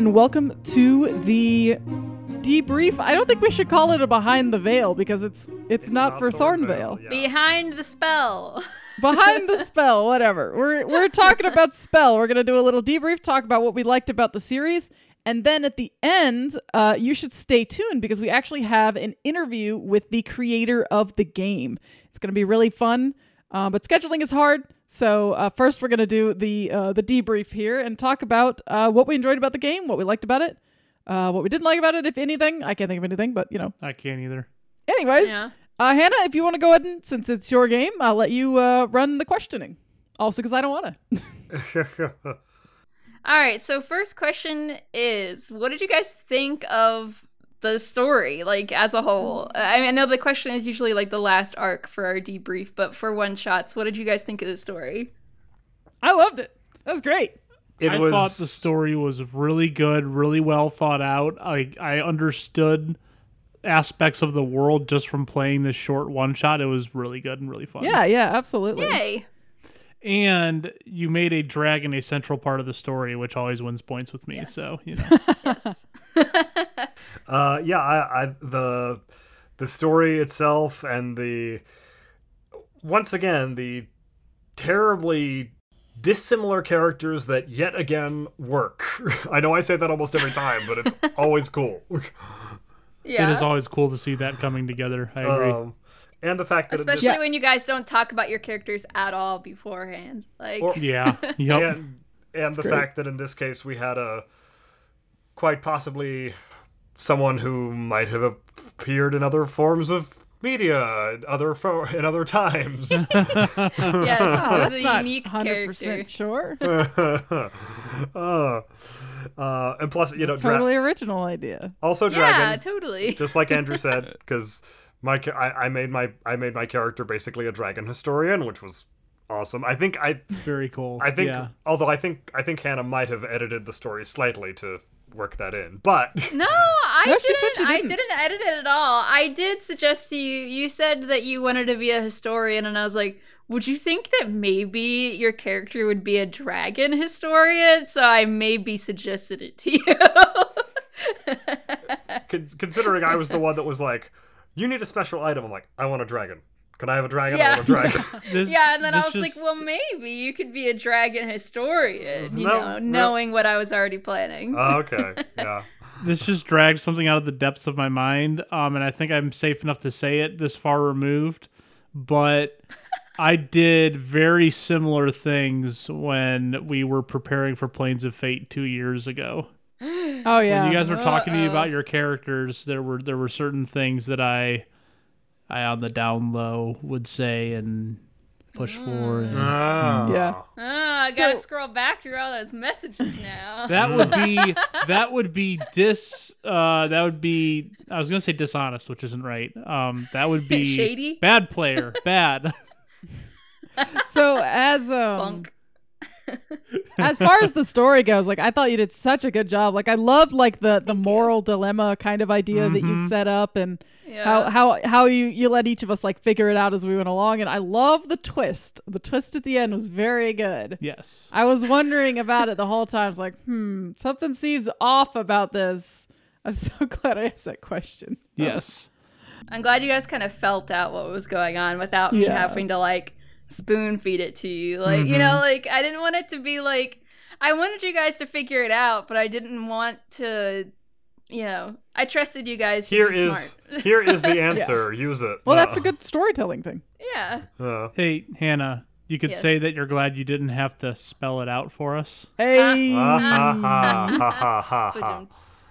Hello and welcome to the debrief. I don't think we should call it a behind the veil because it's it's, not, for Thornvale. yeah. Behind the spell. Behind the spell, whatever. We're we're talking about spell. We're gonna do a little debrief, talk about what we liked about the series, and then at the end, uh, you should stay tuned because we actually have an interview with the creator of the game. It's gonna be really fun, uh, but scheduling is hard. So uh, first, we're gonna do the uh, the debrief here and talk about uh, what we enjoyed about the game, what we liked about it, uh, what we didn't like about it, if anything. I can't think of anything, but you know. I can't either. Anyways, yeah. uh, Hannah, if you want to go ahead and since it's your game, I'll let you uh, run the questioning. Also, because I don't want to. All right. So first question is, what did you guys think of the story, like as a whole? Mm-hmm. I mean, I know the question is usually like the last arc for our debrief, but for one shots, what did you guys think of the story? I loved it. That was great. It I was thought the story was really good, really well thought out. I I understood aspects of the world just from playing this short one shot. It was really good and really fun. Yeah, yeah, absolutely. Yay! And you made a dragon a central part of the story, which always wins points with me. Yes. So, you know. Yes. Uh, yeah, I, I the the story itself and the once again the terribly dissimilar characters that yet again work. I know I say that almost every time, but it's always cool. Yeah. It is always cool to see that coming together. I agree. Um, and the fact that Especially it when you guys don't talk about your characters at all beforehand. Like, Or- yeah. Yep. and and the great. fact that in this case we had a quite possibly someone who might have appeared in other forms of media in other fo- in other times. yes, Oh, this that's is a not unique 100% character. sure. uh, uh, and plus, you know, dra- totally original idea. also dragon. Yeah, dragon, totally. just like Andrew said, because my I, I made my I made my character basically a dragon historian, which was awesome. I think I Very cool. I think Yeah. although I think I think Hannah might have edited the story slightly to work that in, but No, I No, she said didn't. I didn't. didn't edit it at all. I did suggest to you. You said that you wanted to be a historian, and I was like, would you think that maybe your character would be a dragon historian? So I maybe suggested it to you. con- considering I was the one that was like, "You need a special item," I'm like, "I want a dragon. Can I have a dragon? I Yeah. want a dragon." This- yeah, and then I this was like, well, maybe you could be a dragon historian. You No, know, no. knowing what I was already planning. Oh, okay, yeah. this just dragged something out of the depths of my mind um and i think i'm safe enough to say it this far removed but i did very similar things when we were preparing for planes of fate two years ago Oh yeah. when you guys were talking to me about your characters there were there were certain things that i i on the down low would say and push for and Ah. Yeah. Ah, I gotta So- scroll back through all those messages now. that would be that would be dis uh that would be i was gonna say dishonest which isn't right um that would be Shady? bad player bad so as um Bunk. as far as the story goes, like I thought you did such a good job. Like I loved like the the moral dilemma kind of idea that you Mhm. set up and Yeah. how how how you you let each of us like figure it out as we went along. And I love the twist. The twist at the end was very good. yes I was wondering about it the whole time. I was like, hmm, something seems off about this. I'm so glad I asked that question. yes I'm glad you guys kind of felt out what was going on without me Yeah. having to like spoon feed it to you. Like, you know, like I didn't want it to be like I wanted you guys to figure it out, but I didn't want to you know, I trusted you guys to Here be is smart. here is the answer. Use it. Well, that's Uh, a good storytelling thing. yeah. uh, hey hannah you could Yes. say that you're glad you didn't have to spell it out for us Hey. ah, ha, ha, ha, ha, ha, Ba-dum-ts.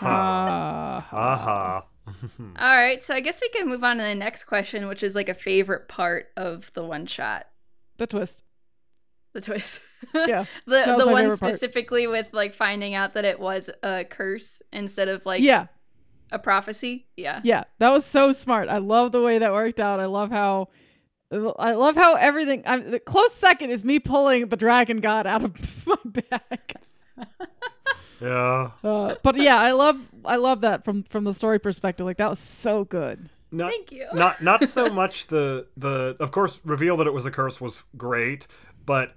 Ah. ha, ha. Mm-hmm. All right, so I guess we can move on to the next question, which is like a favorite part of the one shot, the twist. the twist. Yeah. the the one favorite part. specifically with like finding out that it was a curse instead of like yeah. a prophecy. Yeah. Yeah. That was so smart. I love the way that worked out. I love how. I love how everything. I'm, the close second is me pulling the dragon god out of my bag. Yeah. Uh, but yeah, I love I love that from from the story perspective. Like that was so good. Not, Thank you. not not so much the the of course reveal that it was a curse was great, but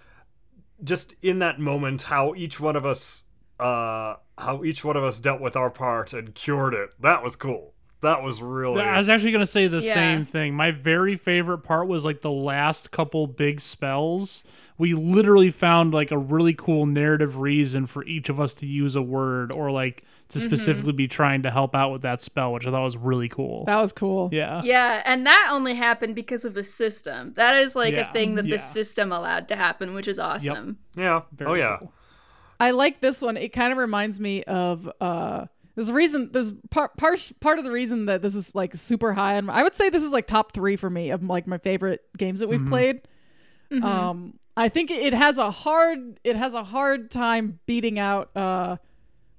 just in that moment how each one of us uh, how each one of us dealt with our part and cured it. That was cool. That was really. I was actually gonna say the Yeah. same thing. My very favorite part was like the last couple big spells. We literally found like a really cool narrative reason for each of us to use a word or like to Mm-hmm. specifically be trying to help out with that spell, which I thought was really cool. That was cool. yeah. Yeah, and that only happened because of the system. That is like Yeah, a thing that yeah. the system allowed to happen, which is awesome. yeah. Very oh yeah. cool. I like this one. It kind of reminds me of uh there's a reason there's part part part of the reason that this is like super high and I would say this is like top 3 for me of like my favorite games that we've played. Um I think it has a hard it has a hard time beating out uh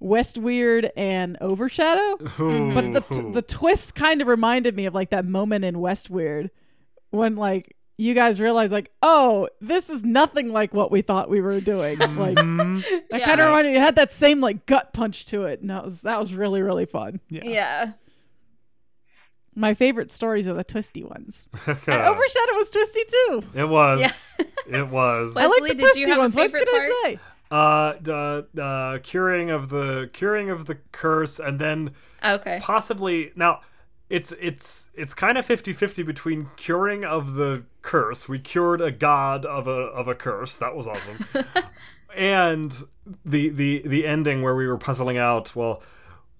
West Weird and Overshadow. But the t- the twist kind of reminded me of like that moment in West Weird when like you guys realize like, oh, this is nothing like what we thought we were doing. like Mhm. that Yeah. kind of reminded me. It had that same like gut punch to it, and that was that was really really fun. yeah. Yeah. My favorite stories are the twisty ones. And Okay. Overshadow was twisty too. It was. Yeah. It was. But- I like the did you twisty have a ones. What favorite can part? I say? Uh, the the curing of the curing of the curse, and then Okay. possibly now it's it's it's kind of 50-50 between curing of the curse we cured a god of a of a curse that was awesome and the the the ending where we were puzzling out well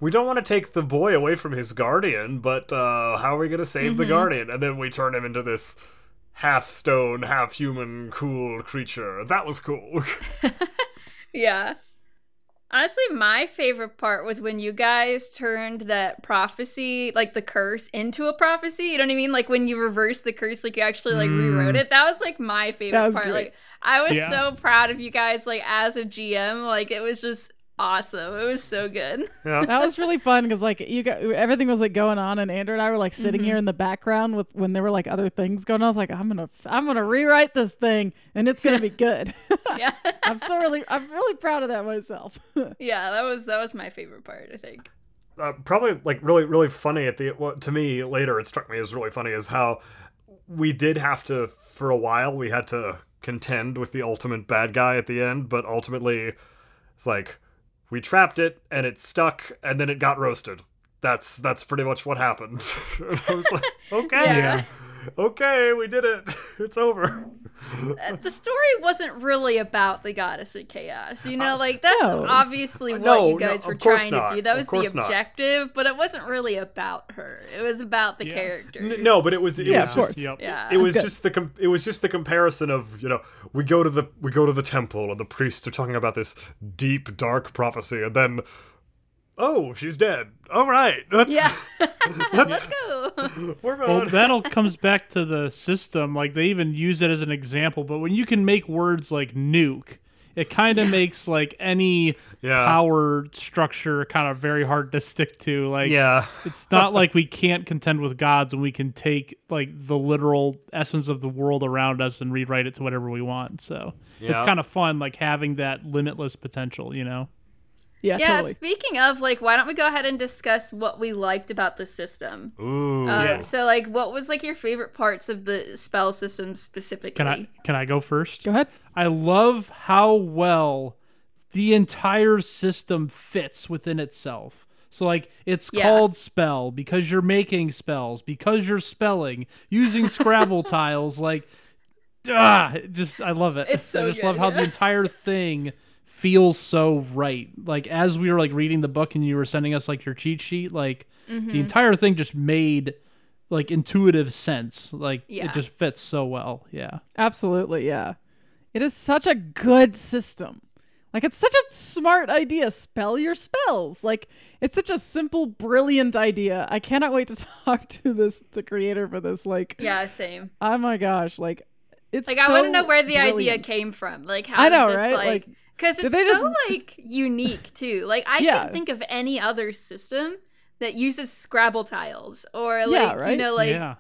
we don't want to take the boy away from his guardian but uh how are we going to save the guardian and then we turn him into this half stone half human cool creature that was cool Yeah. Honestly, my favorite part was when you guys turned that prophecy, like the curse, into a prophecy. You know what I mean? Like when you reversed the curse, like you actually like rewrote mm. it. That was like my favorite part. great. Like I was Yeah. so proud of you guys, like as a GM. Like it was just awesome. It was so good. yeah That was really fun because like you got everything was like going on, and Andrew and I were like sitting Mm-hmm. here in the background with when there were like other things going on. I was like, I'm gonna I'm gonna rewrite this thing, and it's gonna be good. yeah. I'm still really I'm really proud of that myself. yeah, that was that was my favorite part, I think. uh, probably like really really funny at the well, to me later it struck me as really funny is how we did have to for a while we had to contend with the ultimate bad guy at the end but ultimately it's like we trapped it and it stuck and then it got roasted. That's that's pretty much what happened. I was like okay. Yeah. Okay we did it it's over Uh, the story wasn't really about the goddess of chaos. You know, like that's no. obviously what No, you no, guys were trying not. to do. That was the course not. objective, but it wasn't really about her. It was about the Yeah. characters. N- no but it was it Yeah, was of just course. Yep. yeah, it was good. just the com- it was just the comparison of you know we go to the we go to the temple and the priests are talking about this deep dark prophecy and then oh she's dead all right that's yeah. let's Go. we're Well, that all comes back to the system. Like they even use it as an example. But when you can make words like nuke, it kind of makes like any Yeah. power structure kind of very hard to stick to. Like yeah it's not like we can't contend with gods and we can take like the literal essence of the world around us and rewrite it to whatever we want. So it's kind of fun, like having that limitless potential. You know. Yeah, yeah. totally. Speaking of, like, why don't we go ahead and discuss what we liked about the system? ooh Uh, Yeah. So, like, what was like your favorite parts of the spell system specifically? Can I can I go first? Go ahead. I love how well the entire system fits within itself. So like it's Yeah. called spell because you're making spells, because you're spelling, using Scrabble tiles, like ah, just I love it. It's so I just love good, how the entire thing feels so right. Like as we were like reading the book and you were sending us like your cheat sheet, like Mm-hmm. the entire thing just made like intuitive sense. Like Yeah. it just fits so well. Yeah. Absolutely, yeah. It is such a good system. Like it's such a smart idea. Spell your spells. Like it's such a simple, brilliant idea. I cannot wait to talk to this the creator for this. Like, Yeah, same. oh my gosh, like it's Like, I want to know where the idea came from. Like, how I did know, this, right? Like, Like, because it's so just- like unique too. Like, I Yeah. can't think of any other system that uses Scrabble tiles or like Yeah, you know like yeah.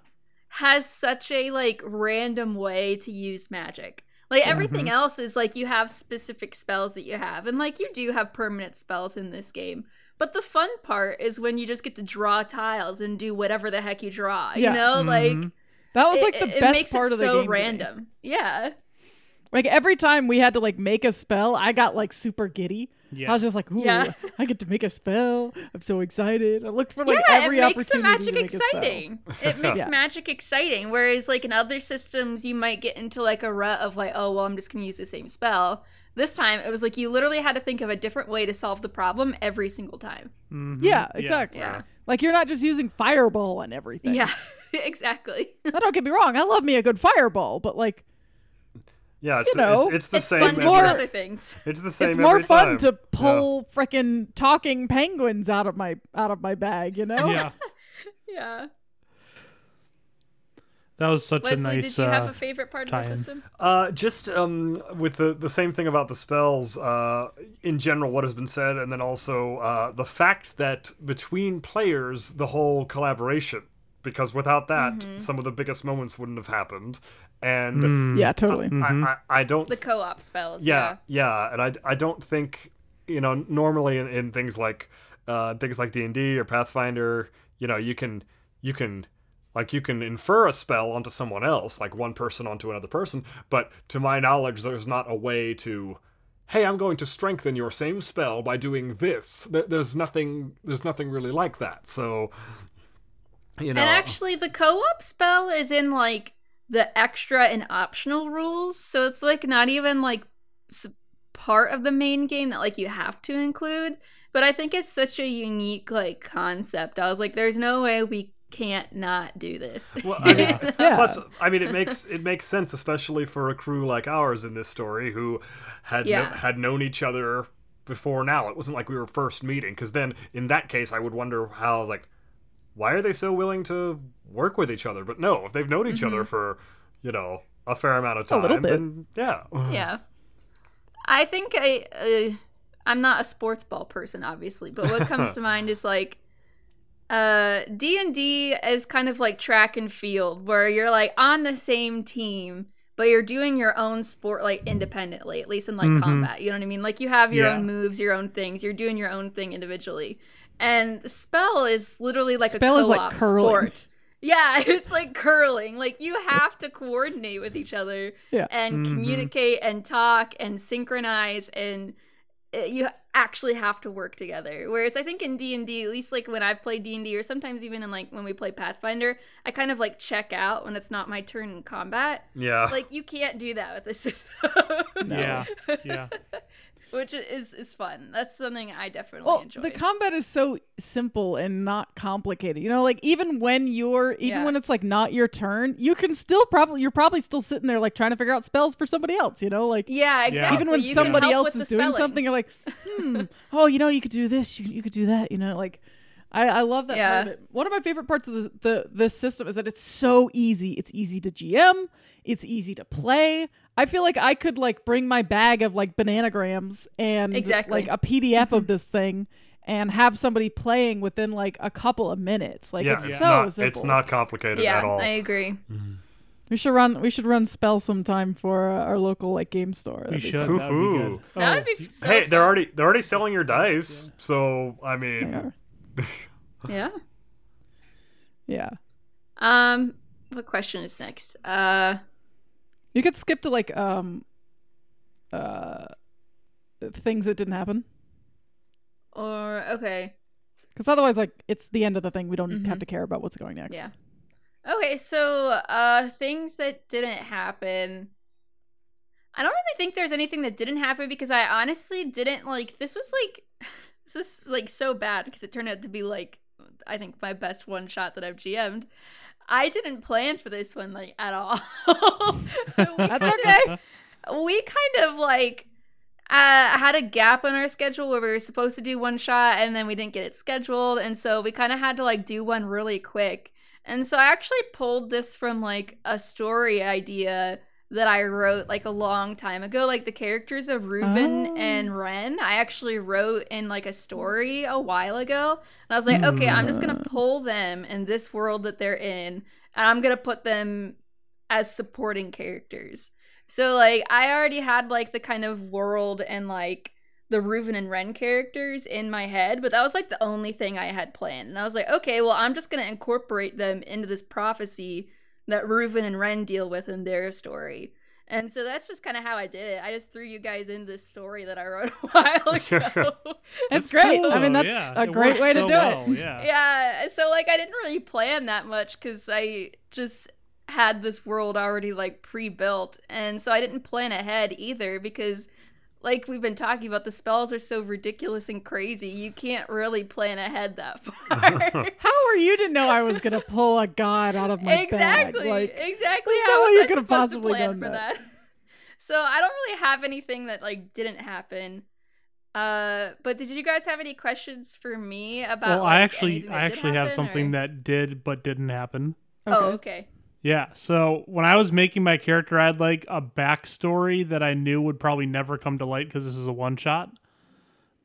has such a like random way to use magic. Like everything else is like you have specific spells that you have, and like you do have permanent spells in this game. But the fun part is when you just get to draw tiles and do whatever the heck you draw. Yeah. You know, like Mhm. that was like the it best makes part it of the so game. to random. Yeah. Like every time we had to like make a spell, I got like super giddy. Yeah. I was just like, ooh, Yeah. I get to make a spell. I'm so excited. I looked for like yeah, every it makes the opportunity magic to make a spell. exciting. It makes Yeah. magic exciting. Whereas, like in other systems, you might get into like a rut of like, oh, well, I'm just gonna use the same spell. This time, it was like you literally had to think of a different way to solve the problem every single time. Mhm. Yeah, exactly. Yeah, Like you're not just using fireball on everything. yeah, exactly. Now, don't get me wrong. I love me a good fireball, but like Yeah, it's You know, it's, it's the it's same. fun every, more- other things. it's the same. it's more every fun time. to pull frickin' talking penguins out of my out of my bag. You know? Yeah. Yeah. That was such Wesley, a nice. did you have uh, a favorite part of the system? Uh, just um, with the the same thing about the spells. Uh, in general, what has been said, and then also uh, the fact that between players, the whole collaboration. Because without that, Mm-hmm. some of the biggest moments wouldn't have happened. And mm, Yeah, totally. I, I, I don't The co-op spells. yeah, yeah, and I, I don't think you know normally in, in things like uh, things like D and D or Pathfinder, you know, you can you can like you can infer a spell onto someone else, like one person onto another person. But to my knowledge, there's not a way to. Hey, I'm going to strengthen your same spell by doing this. There, there's nothing. There's nothing really like that. So, you know. And actually, the co-op spell is in like the extra and optional rules, so it's like not even like part of the main game that like you have to include. But I think it's such a unique like concept. I was like, there's no way we can't not do this. Well, I mean, Yeah. plus, I mean, it makes it makes sense, especially for a crew like ours in this story, who had kno- Yeah. had known each other before now. It wasn't like we were first meeting, because then in that case, I would wonder how like, why are they so willing to work with each other? But no, if they've known each other for, you know, a fair amount of time, A time, little bit. then yeah, yeah. I think I uh, I'm not a sports ball person obviously, but what comes to mind is like uh D&D is kind of like track and field where you're like on the same team but you're doing your own sport like independently at least in like Mhm. combat you know what i mean like you have your Yeah. own moves your own things you're doing your own thing individually and spell is literally like Spell a is like co-op curling. sport yeah it's like curling like you have to coordinate with each other Yeah. and Mhm. communicate and talk and synchronize and uh, you actually have to work together whereas i think in d&d at least like when i've played d&d or sometimes even in like when we play pathfinder i kind of like check out when it's not my turn in combat yeah. like you can't do that with this system No. Yeah. Yeah. which is is fun that's something i definitely Well, enjoy the combat is so simple and not complicated. You know, like even when you're even Yeah. when it's like not your turn, you can still probably you're probably still sitting there like trying to figure out spells for somebody else, you know? Like yeah exactly even when You somebody else is doing something, you're like, hmm, oh, you know, you could do this, you, you could do that, you know, like I, I love that part of. One of my favorite parts of the, the this system is that it's so easy. It's easy to GM. It's easy to play. I feel like I could like bring my bag of like bananagrams and Exactly. like a PDF of this thing and have somebody playing within like a couple of minutes. Like yeah, it's it's so not simple. it's not complicated yeah at all. i agree We should run. We should run spell sometime for uh, our local like game store. We That'd be should. That would be Hoo-hoo. good. that Oh, would be so hey, they're already they're already selling your dice, so I mean, yeah Yeah. um what question is next uh You could skip to like um uh things that didn't happen or okay because otherwise like it's the end of the thing. We don't Mhm. have to care about what's going next. Yeah. Okay, so uh things that didn't happen. I don't really think there's anything that didn't happen because I honestly didn't like this was like this is like so bad because it turned out to be like I think my best one shot that I've GM'd. I didn't plan for this one like at all. That's kind of- okay. we kind of like uh, had a gap in our schedule where we were supposed to do one shot and then we didn't get it scheduled and so we kind of had to like do one really quick and so i actually pulled this from like a story idea that i wrote like a long time ago like the characters of Reuven Oh. and ren i actually wrote in like a story a while ago and i was like okay i'm just gonna hmm. pull them in this world that they're in and i'm gonna put them as supporting characters so like I already had like the kind of world and like the Reuven and Ren characters in my head, but that was like the only thing I had planned. And I was like, okay, well I'm just gonna incorporate them into this prophecy that Reuven and Ren deal with in their story. And so that's just kind of how I did it. I just threw you guys in this story that I wrote a while ago. It's great. cool, I mean, that's yeah. a It great works way to so do well, it. Yeah. yeah, so like I didn't really plan that much because I just had this world already like pre-built, and so I didn't plan ahead either because, like we've been talking about, the spells are so ridiculous and crazy. You can't really plan ahead that far. How are you to know I was gonna pull a god out of my exactly, bag? Like, exactly. there's How no was you I could have to possibly plan done for that. that? So I don't really have anything that like didn't happen. Uh, but did you guys have any questions for me about? Well, like, I actually I did actually have something or- that did but didn't happen. Oh, okay. Yeah. So when I was making my character, I had like a backstory that I knew would probably never come to light because this is a one shot.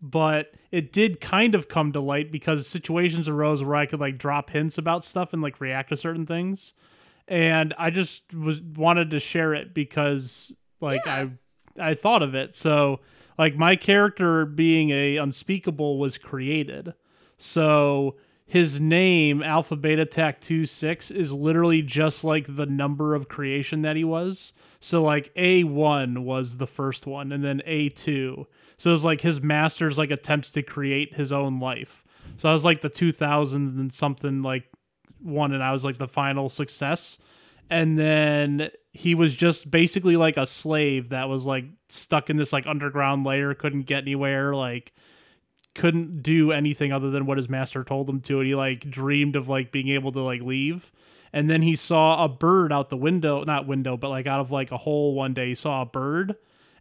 But it did kind of come to light because situations arose where I could like drop hints about stuff and like react to certain things. And I just was wanted to share it because like Yeah. I I thought of it. So like my character being a unspeakable was created. So his name, Alpha Beta Tac 2 6 is literally just like the number of creation that he was. So like A1 was the first one, and then A2. So it was like his master's like attempts to create his own life. So I was like the 2000 and something like one, and I was like the final success. And then he was just basically like a slave that was like stuck in this like underground layer, couldn't get anywhere, like couldn't do anything other than what his master told him to and he like dreamed of like being able to like leave. And then he saw a bird out the window not window but like out of like a hole one day he saw a bird.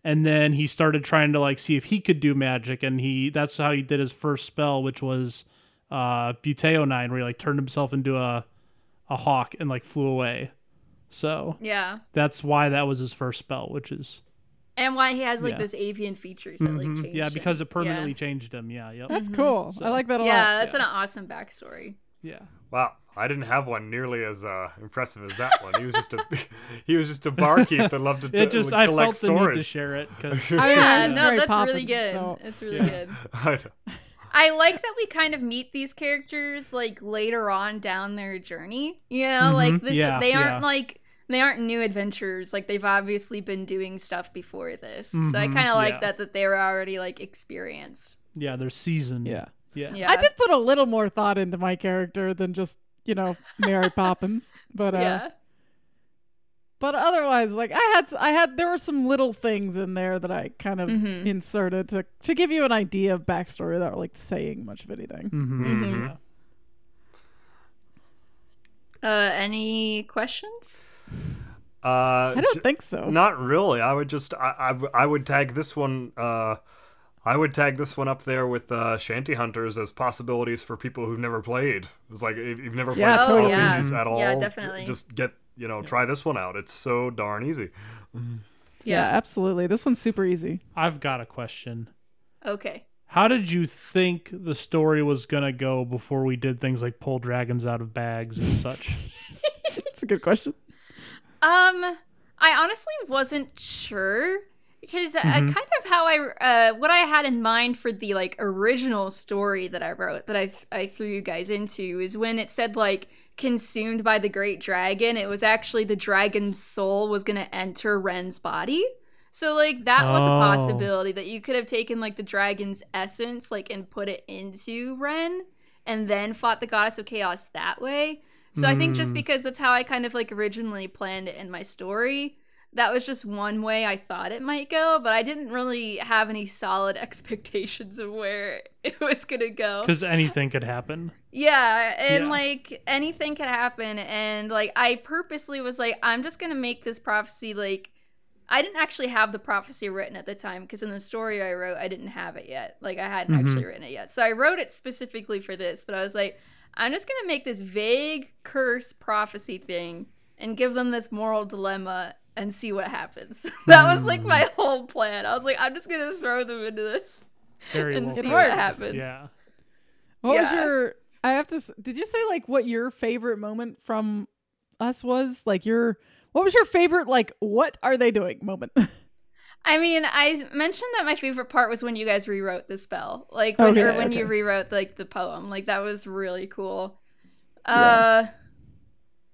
And then he started trying to like see if he could do magic and he that's how he did his first spell which was uh buteo 9 where he like turned himself into a a hawk and like flew away. So Yeah. that's why that was his first spell which is And why he has like Yeah. those avian features that like Mhm. change. yeah him. because it permanently Yeah. changed him yeah yep That's Mhm. cool. So- I like that a Yeah, lot. Yeah, that's an awesome backstory. yeah Wow, I didn't have one nearly as uh, impressive as that one. He was just a he was just a barkeep that loved to it just to i collect felt the need to share it because I mean, yeah, no, Mary that's really good. so- It's really Yeah. good. I I like that we kind of meet these characters like later on down their journey. You know, Mhm, like this yeah, they aren't yeah. like they aren't new adventures. Like they've obviously been doing stuff before this. So I Mhm, kind of like yeah. that that they were already like experienced. yeah they're seasoned Yeah. yeah Yeah. I did put a little more thought into my character than just, you know, Mary Poppins. But uh yeah. but otherwise like I had I had there were some little things in there that I kind of Mhm. inserted to to give you an idea of backstory without like saying much of anything. mm-hmm. Mhm. yeah. Uh any questions? Uh, I don't j- think so. Not really. I would just I, I, w- I would tag this one uh I would tag this one up there with uh, Shanty Hunters as possibilities for people who've never played. It's like if you've never Yeah, played totally. RPGs Oh, yeah. at all, Yeah, j- definitely. just get you know try this one out. It's so darn easy. yeah, absolutely. This one's super easy. i've got a question Okay. how did you think the story was gonna go before we did things like pull dragons out of bags and such That's a good question. Um, I honestly wasn't sure because uh, Mhm. kind of how I uh what I had in mind for the like original story that I wrote that I I threw you guys into is when it said like consumed by the great dragon, it was actually the dragon's soul was going to enter Ren's body. So like that was a Oh. possibility that you could have taken like the dragon's essence like and put it into Ren and then fought the goddess of chaos that way. So I think just Mm. because that's how I kind of like originally planned it in my story, that was just one way I thought it might go, but I didn't really have any solid expectations of where it was going to go. because anything could happen Yeah, and Yeah. like anything could happen and like I purposely was like I'm just going to make this prophecy like I didn't actually have the prophecy written at the time because in the story I wrote I didn't have it yet. Like I hadn't Mhm. actually written it yet. So I wrote it specifically for this, but I was like I'm just going to make this vague curse prophecy thing and give them this moral dilemma and see what happens. that was like my hmm. whole plan. I was like I'm just going to throw them into this. very And well see what happens. yeah What was your? I have to. Did you say like what your favorite moment from us was? Like your. What was your favorite like? What are they doing moment? I mean, I mentioned that my favorite part was when you guys rewrote the spell, like when or Okay, you rewrote like the poem. Like that was really cool. Yeah. Uh,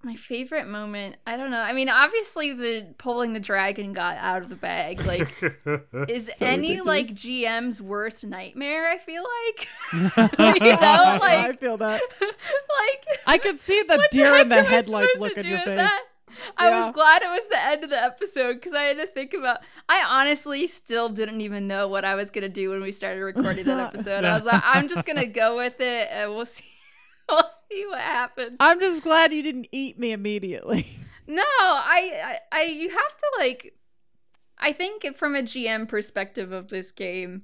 My favorite moment, I don't know. I mean, obviously the pulling the dragon got out of the bag. Like, is So any like. GM's worst nightmare? I feel like, you know, like I feel that. like I could see the deer in the headlights look to on your face. that? I Yeah. was glad it was the end of the episode because I had to think about. I honestly still didn't even know what I was gonna do when we started recording that episode. I was like, I'm just gonna go with it, and we'll see. We'll see what happens. I'm just glad you didn't eat me immediately. No, I, I, I, you have to like. I think from a GM perspective of this game,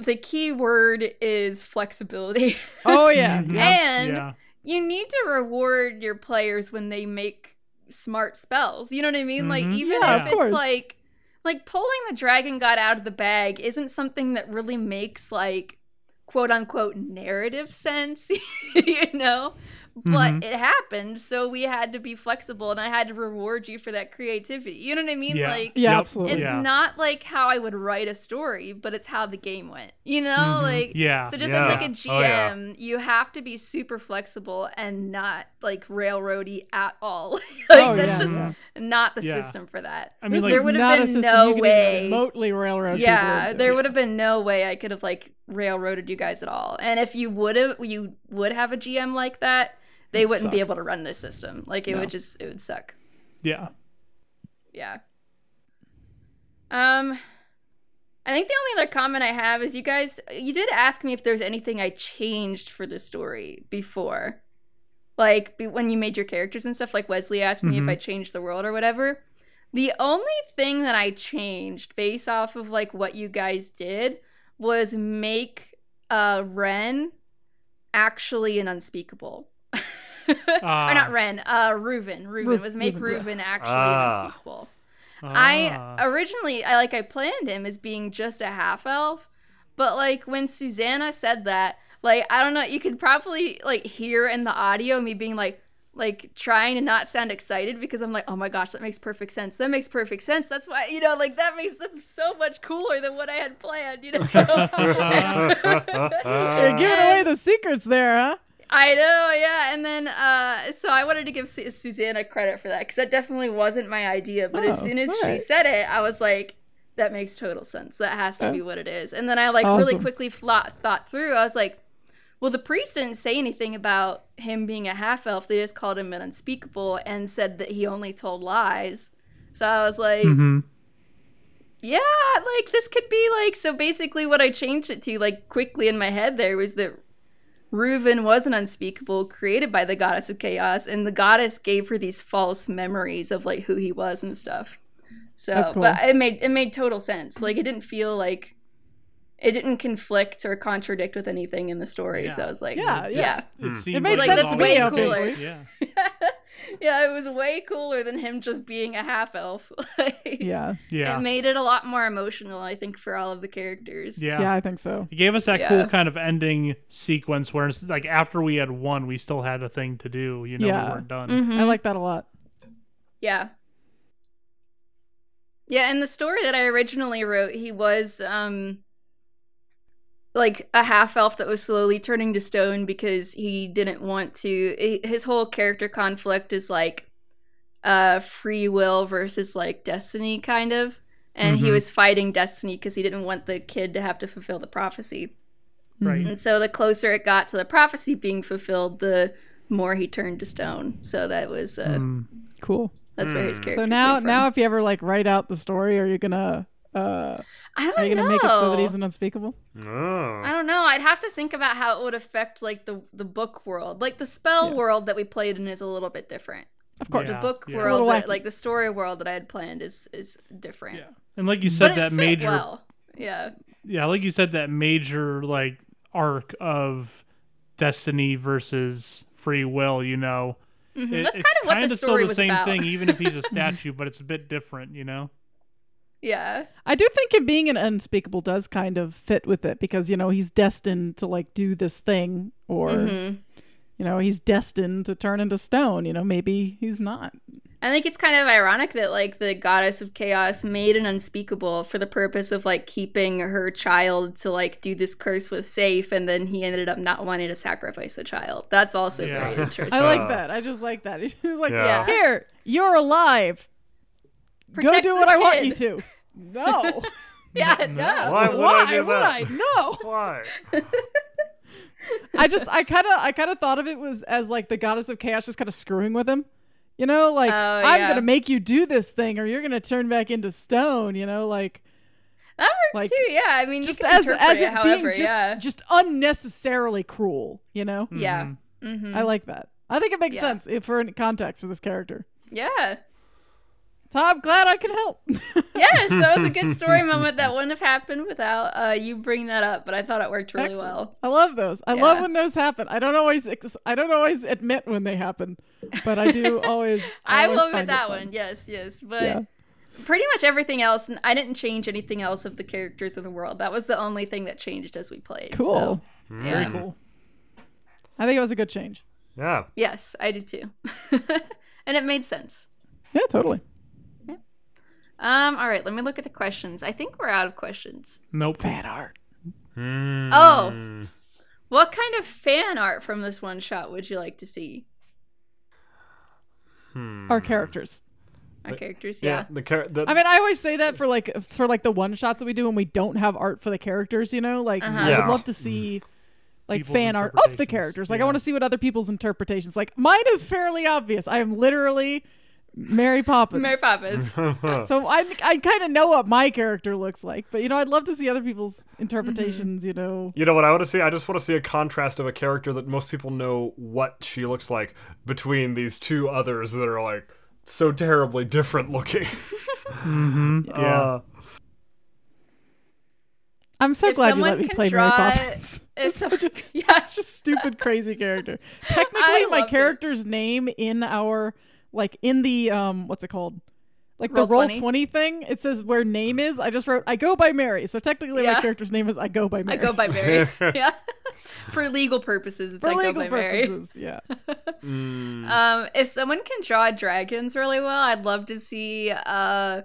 the key word is flexibility. Oh yeah. Mhm. yeah. And yeah. you need to reward your players when they make smart spells. You know what I mean? Like Mhm. even Yeah, if it's course. like like pulling the dragon god out of the bag isn't something that really makes like quote unquote narrative sense, you know? But Mhm. it happened, so we had to be flexible and I had to reward you for that creativity. You know what I mean? Yeah. Like Yeah, absolutely. it's Yeah. not like how I would write a story, but it's how the game went. You know, Mhm. like yeah. so just Yeah. as like a Oh, yeah. GM, you have to be super flexible and not like railroady at all. like Oh, that's yeah, just yeah. not the Yeah. system for that. I mean, like, there would have been no way. remotely railroad yeah, into. there would have been no way I could have like railroaded you guys at all. And if you would have, you would have a GM like that, they It'd wouldn't be able to run this system. Like it No. would just, it would suck. yeah. Yeah. Um I think the only other comment I have is you guys you did ask me if there's anything I changed for the story before. Like be- when you made your characters and stuff like Wesley asked me Mhm. if I changed the world or whatever. The only thing that I changed based off of like what you guys did was make uh Ren actually an unspeakable. or Ah. not Ren, uh Reuven. Reuven Reuven, was make Reuven, Reuven actually Ah. an unspeakable. Ah. I originally I like I planned him as being just a half elf, but like when Susanna said that, like I don't know, you could probably like hear in the audio me being like like trying to not sound excited because I'm like, oh my gosh, that makes perfect sense. That makes perfect sense. That's why you know, like that makes that's so much cooler than what I had planned, you know. You're giving away the secrets there, huh? I know, yeah. And then, uh, so I wanted to give Su- Susanna credit for that because that definitely wasn't my idea. But as Oh, soon as she said it, I was like, that makes total sense. That has to be what it is. And then I like really quickly thought thought through. I was like, well, the priest didn't say anything about him being a half elf. They just called him an unspeakable and said that he only told lies. So I was like, Mhm. yeah, like this could be like so basically what I changed it to like quickly in my head there was that Reuven was an unspeakable created by the goddess of chaos and the goddess gave her these false memories of like who he was and stuff. So cool. but it made it made total sense. Like it didn't feel like it didn't conflict or contradict with anything in the story. So I was like, Yeah, yeah. yeah. It, seemed made Like, sense that's to me, way obviously. cooler. Yeah. yeah, it was way cooler than him just being a half elf. Like, Yeah. Yeah. It made it a lot more emotional, I think, for all of the characters. Yeah. Yeah, I think so. It gave us that Yeah. cool kind of ending sequence where it's like after we had won, we still had a thing to do. You know, Yeah. we weren't done. Mhm. I like that a lot. Yeah. Yeah, and the story that I originally wrote, he was um like a half elf that was slowly turning to stone because he didn't want to his whole character conflict is like uh free will versus like destiny kind of and he Mhm. was fighting destiny because he didn't want the kid to have to fulfill the prophecy Right. and so the closer it got to the prophecy being fulfilled the more he turned to stone so that was uh Mm. Cool. that's where his Hmm. character So now, came from. now, if you ever like write out the story, are you gonna, uh, I don't are you gonna make it so that he's an unspeakable? Oh. I don't know. I'd have to think about how it would affect like the the book world. Like the spell Yeah. world that we played in is a little bit different. Of course. Yeah. The book It's a little world, that, like the story world that I had planned, is is different. Yeah. And like you But said, it that fit major, well. Yeah. yeah, like you said, that major like arc of destiny versus free will. You know, Mhm. It- That's it's kind of what the kinda story still the was same about. thing, even if he's a statue, but it's a bit different. You know. Yeah. I do think him being an unspeakable does kind of fit with it because you know he's destined to like do this thing, or Mhm. you know he's destined to turn into stone. You know, maybe he's not. I think it's kind of ironic that like the goddess of chaos made an unspeakable for the purpose of like keeping her child to like do this curse with safe, and then he ended up not wanting to sacrifice the child. That's also Yeah. very interesting. I like Uh, that. I just like that. He's like, Yeah. here, you're alive. Go do this what I want you to. No. yeah, no. Why would I Why do would that? I? No. Why? I just I kind of I kind of thought of it was as like the goddess of chaos just kind of screwing with him. You know, like Oh, I'm gonna make you do this thing, or you're gonna turn back into stone. You know, like That works Like, too. Yeah, I mean, just you can as as it it however. being just yeah, just unnecessarily cruel. You know, yeah, Mhm. hmm I like that. I think it makes Yeah. sense if for context for this character. yeah. So I'm glad I can help. Yes, that was a good story moment that wouldn't have happened without uh, you bringing that up. But I thought it worked really Excellent. well. I love those. I love when those happen. I don't always ex- I don't always admit when they happen, but I do always. I, always will admit it that fun. one. Yes, yes. But Yeah. pretty much everything else, and I didn't change anything else of the characters of the world. That was the only thing that changed as we played. Cool. So, Very yeah. cool. I think it was a good change. Yeah. Yes, I did too. and it made sense. Yeah, totally. Um, all right, let me look at the questions. I think we're out of questions. Nope. Fan art. Mm. What kind of fan art from this one shot would you like to see? Hmm. Our characters. Our characters, Yeah. yeah. The char- the, I mean, I always say that for like for like the one shots that we do when we don't have art for the characters. You know, like Uh-huh. I would love to see like People's fan art of the characters. Like I want to see what other people's interpretations. Like mine is fairly obvious. I am literally Mary Poppins. Mary Poppins. So I I kind of know what my character looks like, but you know I'd love to see other people's interpretations. You know, You know what I want to see? I just want to see a contrast of a character that most people know what she looks like between these two others that are like so terribly different looking. Mm-hmm. Yeah. I'm so If glad you let me play draw- Mary Poppins. If some, yeah, It's just stupid, crazy character. Technically, my loved it. character's name in our like in the um what's it called? Like Roll the Roll20? 20 thing, it says where name is. I just wrote I go by Mary. So technically my character's name is I go by Mary. I Mary. go by Mary. yeah, for legal purposes, it's for I go legal by Mary. purposes. Yeah. Mm. Um, if someone can draw dragons really well, I'd love to see uh,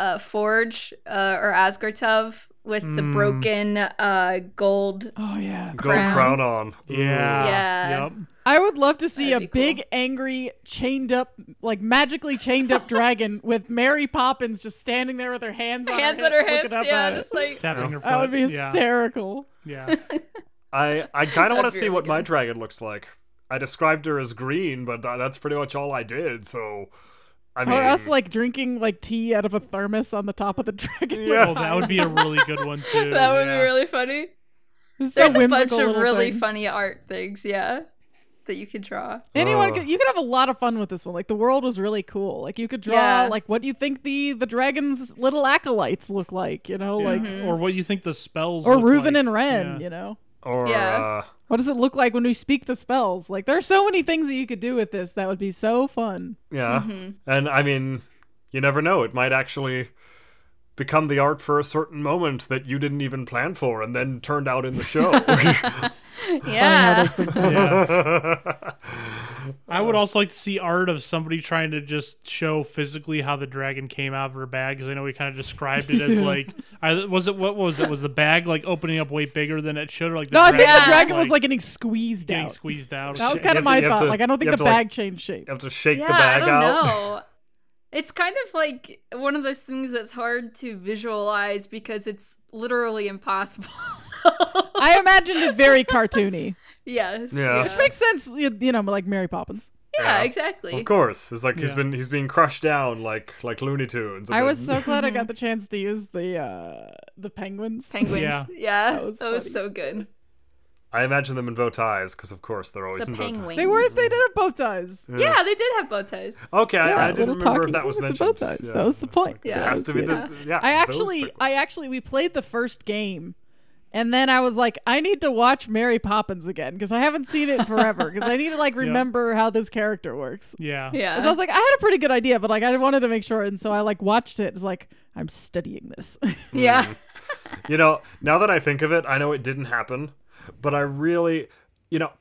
uh Forge uh, or Asgartov with the Mm. broken uh gold. Oh yeah. Gold crown. crown on. Yeah. Yeah. Yep. I would love to see That'd a be cool. big, angry, chained up, like magically chained up dragon with Mary Poppins just standing there with her hands on Hands her on her hips, hips, up yeah, just like Tapping her foot. That would be hysterical. Yeah. I I kind of want to see really what my dragon looks like. I described her as green, but that's pretty much all I did. So, I mean, or us like drinking like tea out of a thermos on the top of the dragon. Yeah. Oh, that would be a really good one too. that would yeah. be really funny. It's so There's a bunch of really thing. funny art things, yeah, that you could draw. Anyone Uh. could you could have a lot of fun with this one. Like the world was really cool. Like you could draw Yeah. like what do you think the the dragon's little acolytes look like, you know, Yeah. like Mhm. Or what you think the spells or look Reuven like. and Ren, Yeah. you know. Or Yeah. uh, What does it look like when we speak the spells? Like there are so many things that you could do with this that would be so fun. yeah, Mhm. and I mean, you never know. It might actually become the art for a certain moment that you didn't even plan for, and then turned out in the show. Yeah, those things happen. Yeah. I would also like to see art of somebody trying to just show physically how the dragon came out of her bag because I know we kind of described it as like, I, was it what was it? Was the bag like opening up way bigger than it should? Or like the No, I think Yeah. the dragon was like getting squeezed getting out. squeezed out. That was kind have of my you have thought. to- like I don't think the to, bag like- changed shape. you have to shake yeah. the bag I don't out. know. It's kind of like one of those things that's hard to visualize because it's literally impossible. I imagined it very cartoony, yes. Yeah. which makes sense. You, you know, like Mary Poppins. yeah, Yeah. exactly. Of course, it's like he's Yeah. been he's being crushed down like like Looney Tunes. and I was then- so glad I got the chance to use the uh the penguins. Penguins. Yeah. Yeah, That that was was, funny. so good. I imagine them in bow ties because of course they're always The in bow ties. penguins. They were they did have bow ties. Yeah, they did have bow ties. Okay, I, Yeah, I didn't little remember talking if that was penguins mentioned. and bow ties. Yeah. That was the point. Yeah. It has to be Yeah. the yeah. I those actually penguins. I actually we played the first game and then I was like I need to watch Mary Poppins again because I haven't seen it in forever because I need to like remember how this character works. yeah. Yeah. So I was like I had a pretty good idea but like I wanted to make sure and so I like watched it. It's like I'm studying this. yeah. You know, now that I think of it, I know it didn't happen, but I really, you know,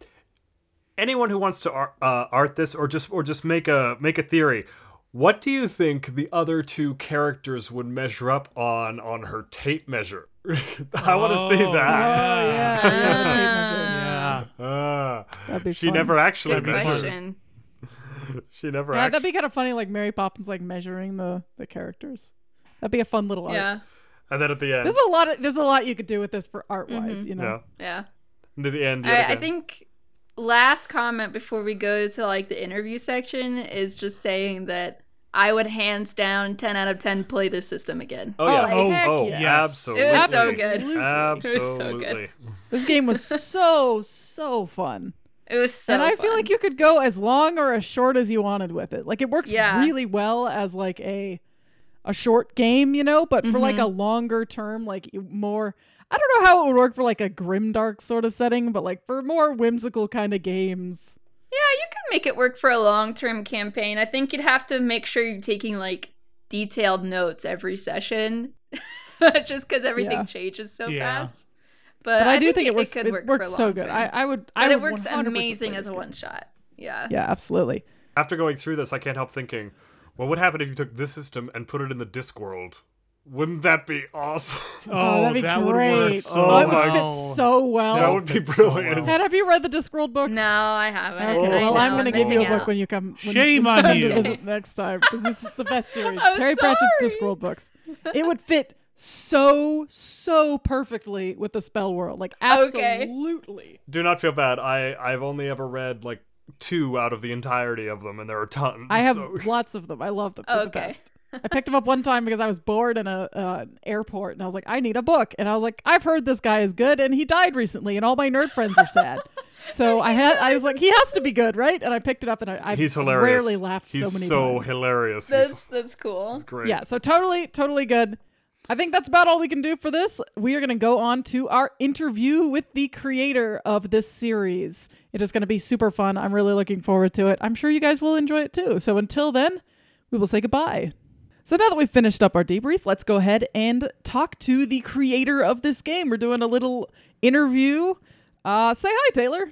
anyone who wants to ar- uh, art this or just or just make a make a theory, What do you think the other two characters would measure up on on her tape measure? I want to see Oh, that. Oh yeah, yeah, the. Yeah. Ah, That'd be she fun. never actually Good That'd be fun. measured. question. She never Yeah, actually. that'd be kind of funny, like Mary Poppins, like measuring the the characters. That'd be a fun little art. Yeah. And then at the end, There's a lot of there's a lot you could do with this for art wise, you know. no. Yeah. And at the end, I, I think last comment before we go to like the interview section is just saying that I would hands down 10 out of 10 play this system again. Oh yeah. Oh, oh, heck oh yes. absolutely. It was so Absolutely. good. Absolutely. so good. This game was so so fun. It was so and I feel like you could go as long or as short as you wanted with it. Like it works Yeah. really well as like a a short game, you know, but for like a mm-hmm. longer term, like more I don't know how it would work for like a grimdark sort of setting, but like for more whimsical kind of games. Yeah, you can make it work for a long term campaign. I think you'd have to make sure you're taking like detailed notes every session, just because everything Yeah. changes so Yeah. fast. But, But I, do think, it it, works could it work works for a so long good. term. I, would I would I but it works amazing as a one shot. Yeah. Yeah, absolutely. After going through this, I can't help thinking, what would happen if you took this system and put it in the Discworld? Wouldn't that be awesome? Oh, that'd be that great. would work Oh so oh, it my would well. fit so well. that would be fits so brilliant. well. Ed, have you read the Discworld books? No, I haven't. Okay, I well, know, I'm gonna give you a missing book out. when you come. When Shame you on you. Visit next time because it's the best series. I'm Terry Pratchett's sorry. Discworld books. It would fit so so perfectly with the spell world. Like Okay. absolutely. Do not feel bad. I I've only ever read like two out of the entirety of them, and there are tons. I have so- lots of them. I love them. They're the Okay. best. I picked him up one time because I was bored in a uh, an airport, and I was like, I need a book. And I was like, I've heard this guy is good, and he died recently, and all my nerd friends are sad. So I had, I was like, he has to be good, right? And I picked it up, and I, I He's hilarious. rarely laughed He's so many so times. hilarious. That's He's, that's cool. he's great. Yeah, so totally, totally good. I think that's about all we can do for this. We are going to go on to our interview with the creator of this series. It is going to be super fun. I'm really looking forward to it. I'm sure you guys will enjoy it too. So until then, we will say goodbye. So now that we've finished up our debrief, let's go ahead and talk to the creator of this game. We're doing a little interview. Uh, say hi, Taylor.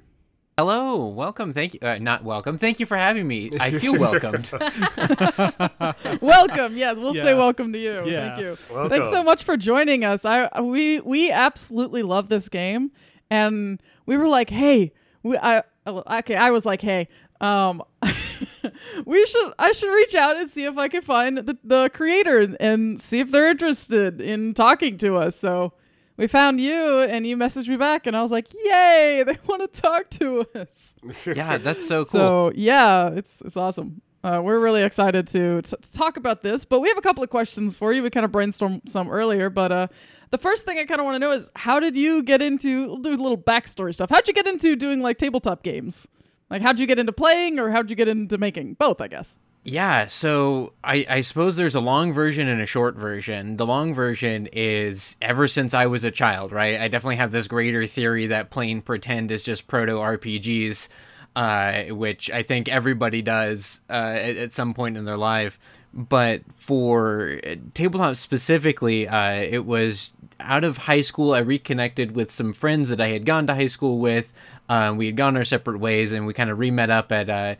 Hello, welcome. Thank you. Uh, not welcome. Thank you for having me. I feel welcomed. welcome. Yes, we'll say welcome to you. Yeah. Thank you. Welcome. Thanks so much for joining us. I we we absolutely love this game, and we were like, hey, we I okay. I was like, hey, um, we should I should reach out and see if I can find the the creator and, and see if they're interested in talking to us. So. We found you and you messaged me back and I was like, "Yay, they want to talk to us." yeah, that's so cool. So yeah, it's it's awesome. Uh, we're really excited to, t- to talk about this, but we have a couple of questions for you. We kind of brainstormed some earlier, but uh, the first thing I kind of want to know is how did you get into? We'll do a little backstory stuff. How'd you get into doing like tabletop games? Like how'd you get into playing, or how'd you get into making? Both, I guess. yeah, so I, I suppose there's a long version and a short version. The long version is ever since I was a child, right? I definitely have this greater theory that plain pretend is just proto RPGs, uh, which I think everybody does uh, at, at some point in their life. But for tabletop specifically, uh, it was out of high school. I reconnected with some friends that I had gone to high school with. Uh, we had gone our separate ways, and we kind of re met up at uh,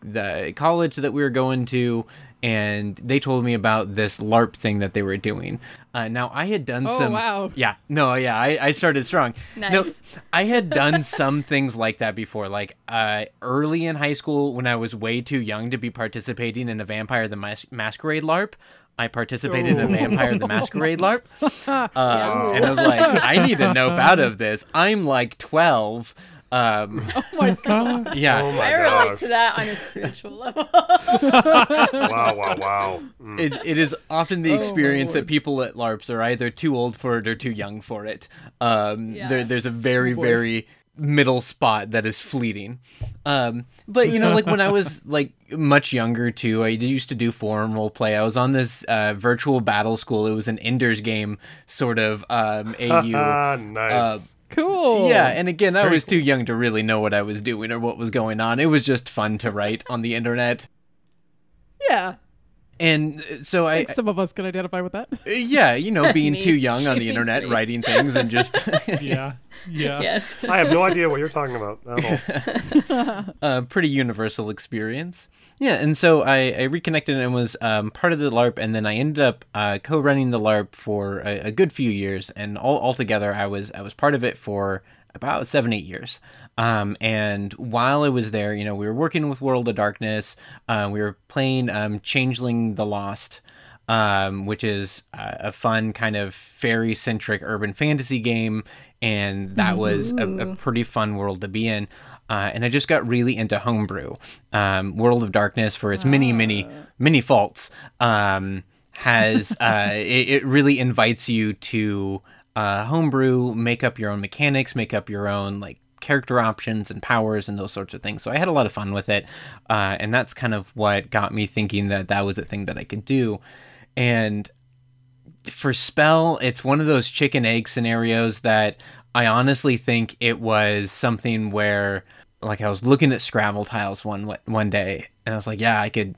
the college that we were going to, and they told me about this LARP thing that they were doing. Uh, now I had done Oh, some. wow. Yeah, no, yeah, I, I started strong. No, Nice. I had done some things like that before. Like uh, early in high school, when I was way too young to be participating in a Vampire the Mas- Masquerade LARP. I participated in a Vampire the Masquerade LARP, um, and I was like, I need to know out of this. I'm like 12. Um, Oh my god! yeah, Oh my I relate gosh. to that on a spiritual level. Wow, wow, wow. Mm. it, it is often the Oh, experience that people at LARPs are either too old for it or too young for it. Um, Yeah. there, there's a very, Oh, very middle spot that is fleeting. Um, but you know, like when I was like much younger too, I used to do forum role play. I was on this uh, virtual battle school. It was an Ender's Game sort of um, AU. Ah, nice. Cool. Yeah, and again, I Very was too young to really know what I was doing or what was going on. It was just fun to write on the internet. yeah. And uh, so I, think some of us can identify with that. yeah, you know, being too young on the internet, me. writing things and just Yeah. Yeah. Yes. I have no idea what you're talking about at all. a pretty universal experience. Yeah, and so I, I reconnected and was um, part of the LARP, and then I ended up uh, co-running the LARP for a, a good few years, and all altogether I was I was part of it for about seven eight years. Um, and while I was there, you know, we were working with World of Darkness, uh, we were playing um, Changeling the Lost. Um, which is uh, a fun kind of fairy centric urban fantasy game. And that was a, a pretty fun world to be in. Uh, and I just got really into homebrew. Um, world of Darkness, for its many, many, many faults, um, has uh, it, it really invites you to uh, homebrew, make up your own mechanics, make up your own like character options and powers and those sorts of things. So I had a lot of fun with it, uh, and that's kind of what got me thinking that that was a thing that I could do. And for spell, it's one of those chicken egg scenarios that I honestly think it was something where, like, I was looking at Scrabble tiles one one day, and I was like, yeah, I could,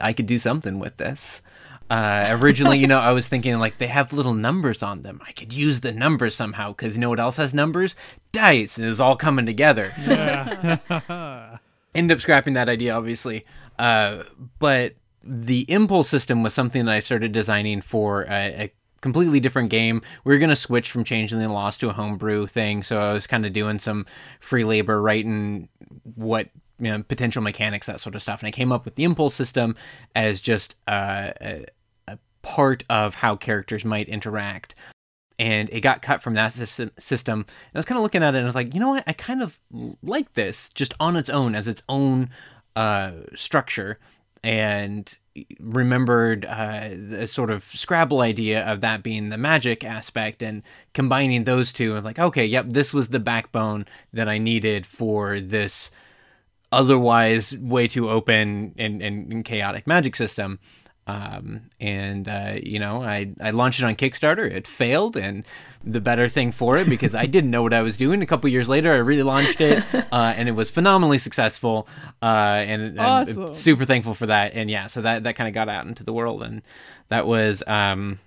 I could do something with this. Uh, originally, you know, I was thinking like they have little numbers on them. I could use the numbers somehow because you know what else has numbers? Dice. And it was all coming together. Yeah. End up scrapping that idea, obviously. Uh, but the impulse system was something that I started designing for a, a completely different game. We were going to switch from Changeling the Lost to a homebrew thing. So I was kind of doing some free labor, writing what you know, potential mechanics, that sort of stuff. And I came up with the impulse system as just uh, a part of how characters might interact. And it got cut from that system. And I was kind of looking at it and I was like, you know what? I kind of like this just on its own as its own uh, structure. And remembered uh, the sort of Scrabble idea of that being the magic aspect and combining those two. Was like, okay, yep, this was the backbone that I needed for this otherwise way too open and, and, and chaotic magic system. Um, and uh, you know, I, I launched it on Kickstarter. It failed, and the better thing for it because I didn't know what I was doing. A couple years later, I really launched it, uh, and it was phenomenally successful. Uh, and, and Awesome. super thankful for that. And yeah, so that that kind of got out into the world, and that was um,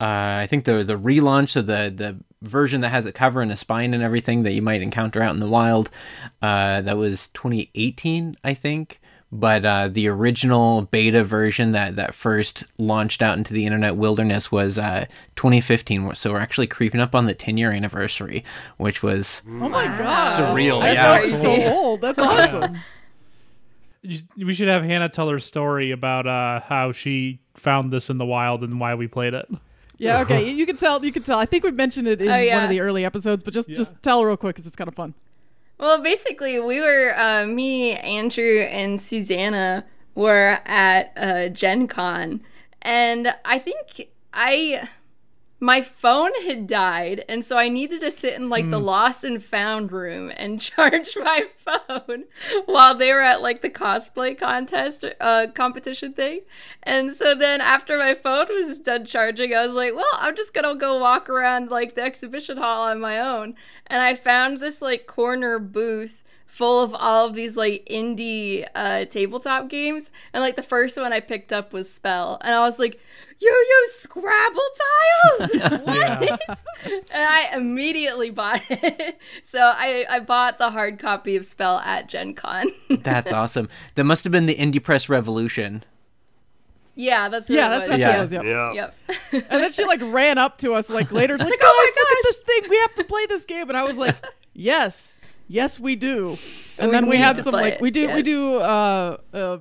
uh, I think the the relaunch of the the version that has a cover and a spine and everything that you might encounter out in the wild. Uh, that was 2018, I think. But uh, the original beta version that, that first launched out into the internet wilderness was uh, 2015. So we're actually creeping up on the 10 year anniversary, which was Oh my god. Surreal, That's yeah. already so old. That's awesome. We should have Hannah tell her story about uh, how she found this in the wild and why we played it. Yeah, okay. You can tell. You can tell. I think we've mentioned it in Oh, one yeah. of the early episodes, but just Yeah. just tell real quick because it's kind of fun. Well, basically, we were uh, me, Andrew, and Susanna were at uh, Gen Con, and I think I my phone had died, and so I needed to sit in like the lost and found room and charge my phone while they were at like the cosplay contest uh, competition thing. And so then after my phone was done charging, I was like, well, I'm just gonna go walk around like the exhibition hall on my own. And I found this like corner booth full of all of these like indie uh, tabletop games. And like the first one I picked up was Spell, and I was like, "You use Scrabble tiles? what?" and I immediately bought it. so I I bought the hard copy of Spell at Gen Con. that's awesome. That must have been the Indie Press Revolution. yeah, that's what Yeah, it that's was. that's Yeah. what it was. Yep. Yeah. Yep. And then she like ran up to us like later, like, like, "Oh my look at this thing. We have to play this game. And I was like, yes, yes, we do. And We then we had some like it, we do we do uh, uh,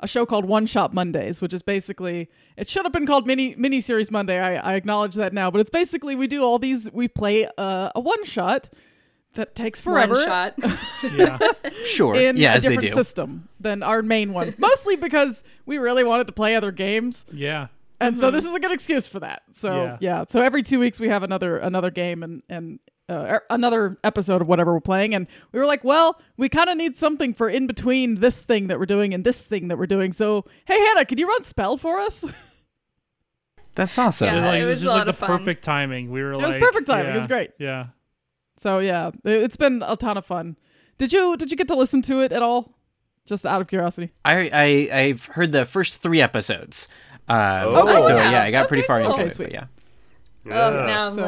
a show called One Shot Mondays, which is basically it should have been called mini mini series Monday. I, I acknowledge that now, but it's basically we do all these. We play uh, a one shot that takes forever One shot. Yeah. Sure. in yeah, a as they different do. system than our main one. Mostly because we really wanted to play other games. yeah. and so this is a good excuse for that. So Yeah. yeah. so every two weeks we have another another game and and uh, er- another episode of whatever we're playing, and we were like, well, we kind of need something for in between this thing that we're doing and this thing that we're doing. So hey, Hannah, could you run spell for us? That's awesome. Yeah. It, like, it it was was just like the fun. perfect timing. We were It like, was perfect timing. It was great. Yeah. so yeah, it- it's been a ton of fun. Did you did you get to listen to it at all? Just out of curiosity. I, I I've heard the first three episodes. Uh, Oh. so wow. yeah, I got pretty Okay, far cool. into Okay, it. sweet. But yeah. Oh, now I'm So-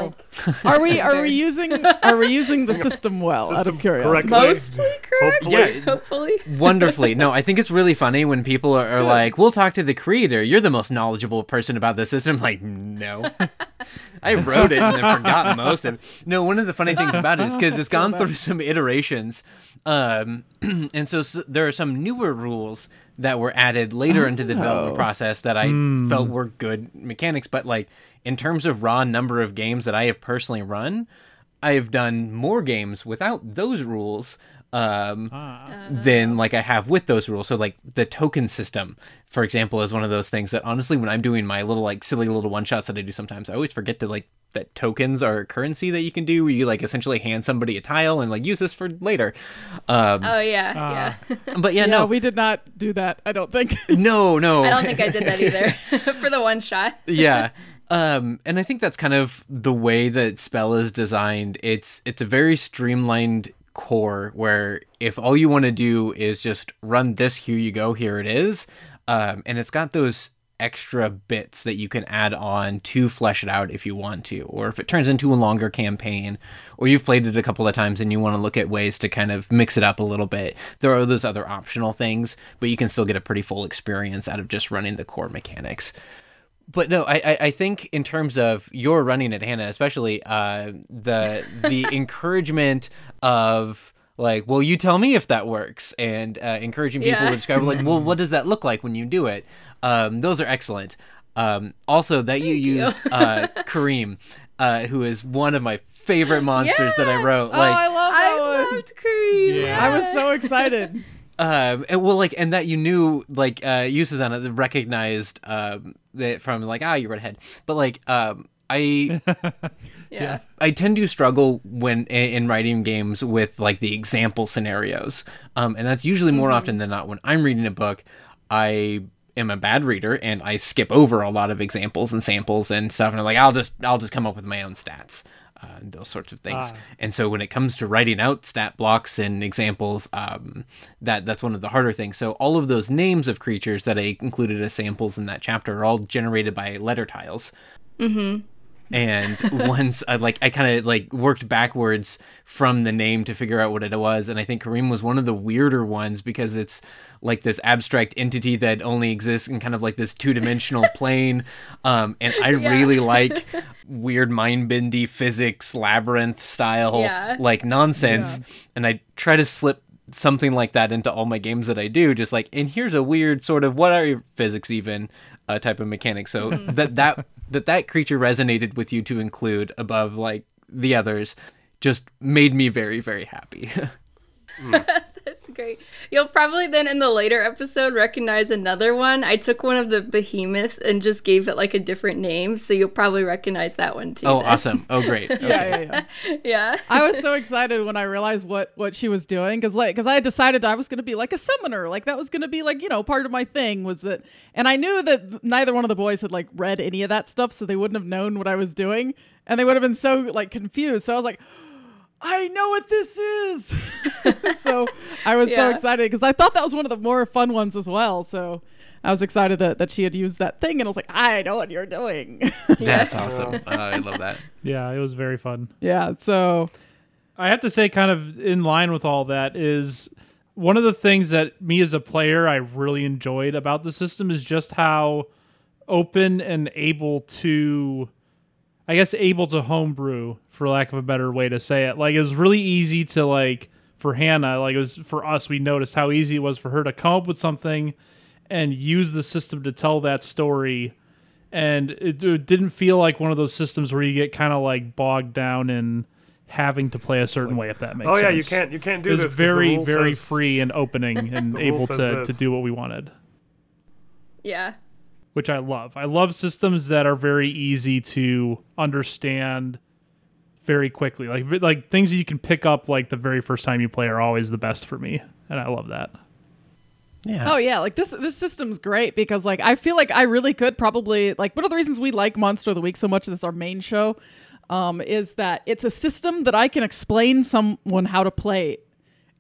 like Are we are we using are we using the system well? out System of curiosity. correctly. mostly correct. Hopefully. Yeah. Hopefully. Wonderfully. No, I think it's really funny when people are, are like, "We'll talk to the creator. You're the most knowledgeable person about the system." Like, no, I wrote it and then forgot most of it. No, one of the funny things about it is because it's gone through some iterations, um, and so, s there are some newer rules that were added later into the development Oh. process that I felt were good mechanics. But like in terms of raw number of games that I have personally run, I have done more games without those rules um, than like I have with those rules. So like the token system, for example, is one of those things that honestly, when I'm doing my little like silly little one shots that I do sometimes, I always forget to like that tokens are a currency that you can do where you like essentially hand somebody a tile and like use this for later. Um, Oh yeah, yeah. but yeah, Yeah, no, we did not do that. I don't think. no, no. I don't think I did that either for the one shot. yeah. Um, and I think that's kind of the way that spell is designed. It's it's a very streamlined core where if all you want to do is just run this, here you go, here it is. Um, and it's got those extra bits that you can add on to flesh it out if you want to, or if it turns into a longer campaign, or you've played it a couple of times and you want to look at ways to kind of mix it up a little bit. There are those other optional things, but you can still get a pretty full experience out of just running the core mechanics but no, I, I think in terms of your running it, Hannah, especially uh, the the encouragement of like, well, you tell me if that works, and uh, encouraging people Yeah. to describe like, well, what does that look like when you do it? Um, those are excellent. Um, also, that you you. used uh, Kareem, uh, who is one of my favorite monsters that I Yeah. wrote. oh, Like, I love that I one. loved Kareem. Yeah. I was so excited. um and well like and that you knew like uh you Susanna recognized um that from like ah you read ahead but like um I yeah. I tend to struggle when in, in writing games with like the example scenarios. Um and that's usually more often than not when I'm reading a book I am a bad reader and I skip over a lot of examples and samples and stuff and I'm like I'll just I'll just come up with my own stats uh, those sorts of things. Ah. and so when it comes to writing out stat blocks and examples um, that that's one of the harder things. So all of those names of creatures that I included as samples in that chapter are all generated by letter tiles and once I like I kind of like worked backwards from the name to figure out what it was and I think Kareem was one of the weirder ones because it's like this abstract entity that only exists in kind of like this two-dimensional plane um and I really like weird mind-bendy physics labyrinth style Yeah. like nonsense and I try to slip something like that into all my games that I do just like and here's a weird sort of what are your physics even? uh, type of mechanic so that that that that creature resonated with you to include above like the others just made me very very happy Mm. That's great. You'll probably then in the later episode recognize another one. I took one of the behemoths and just gave it like a different name, so you'll probably recognize that one too. oh then. awesome oh great okay. Yeah, yeah, yeah. Yeah. I was so excited when I realized what what she was doing because like because I had decided I was going to be like a summoner, like that was going to be like you know part of my thing was that, and I knew that neither one of the boys had like read any of that stuff, so they wouldn't have known what I was doing, and they would have been so like confused. So I was like. I know what this is. so I was so excited because I thought that was one of the more fun ones as well. So I was excited that, that she had used that thing and I was like, I know what you're doing. that's awesome uh, i love that Yeah, it was very fun. yeah. So I have to say, kind of in line with all that, is one of the things that me as a player I really enjoyed about the system is just how open and able to, I guess, able to homebrew, for lack of a better way to say it. Like, it was really easy to, like, for Hannah, like, it was for us, we noticed how easy it was for her to come up with something and use the system to tell that story and it, it didn't feel like one of those systems where you get kind of like bogged down in having to play a certain way if that makes Oh sense yeah, you can't you can't do it was this. 'cause the very rule very says- free and opening and able says to, to do what we wanted Yeah. which i love i love systems that are very easy to understand very quickly. Like like things that you can pick up like the very first time you play are always the best for me and i love that. Yeah. Oh yeah, like this this system's great because like I feel like I really could probably like one of the reasons we like Monster of the Week so much that's our main show um, is that it's a system that I can explain someone how to play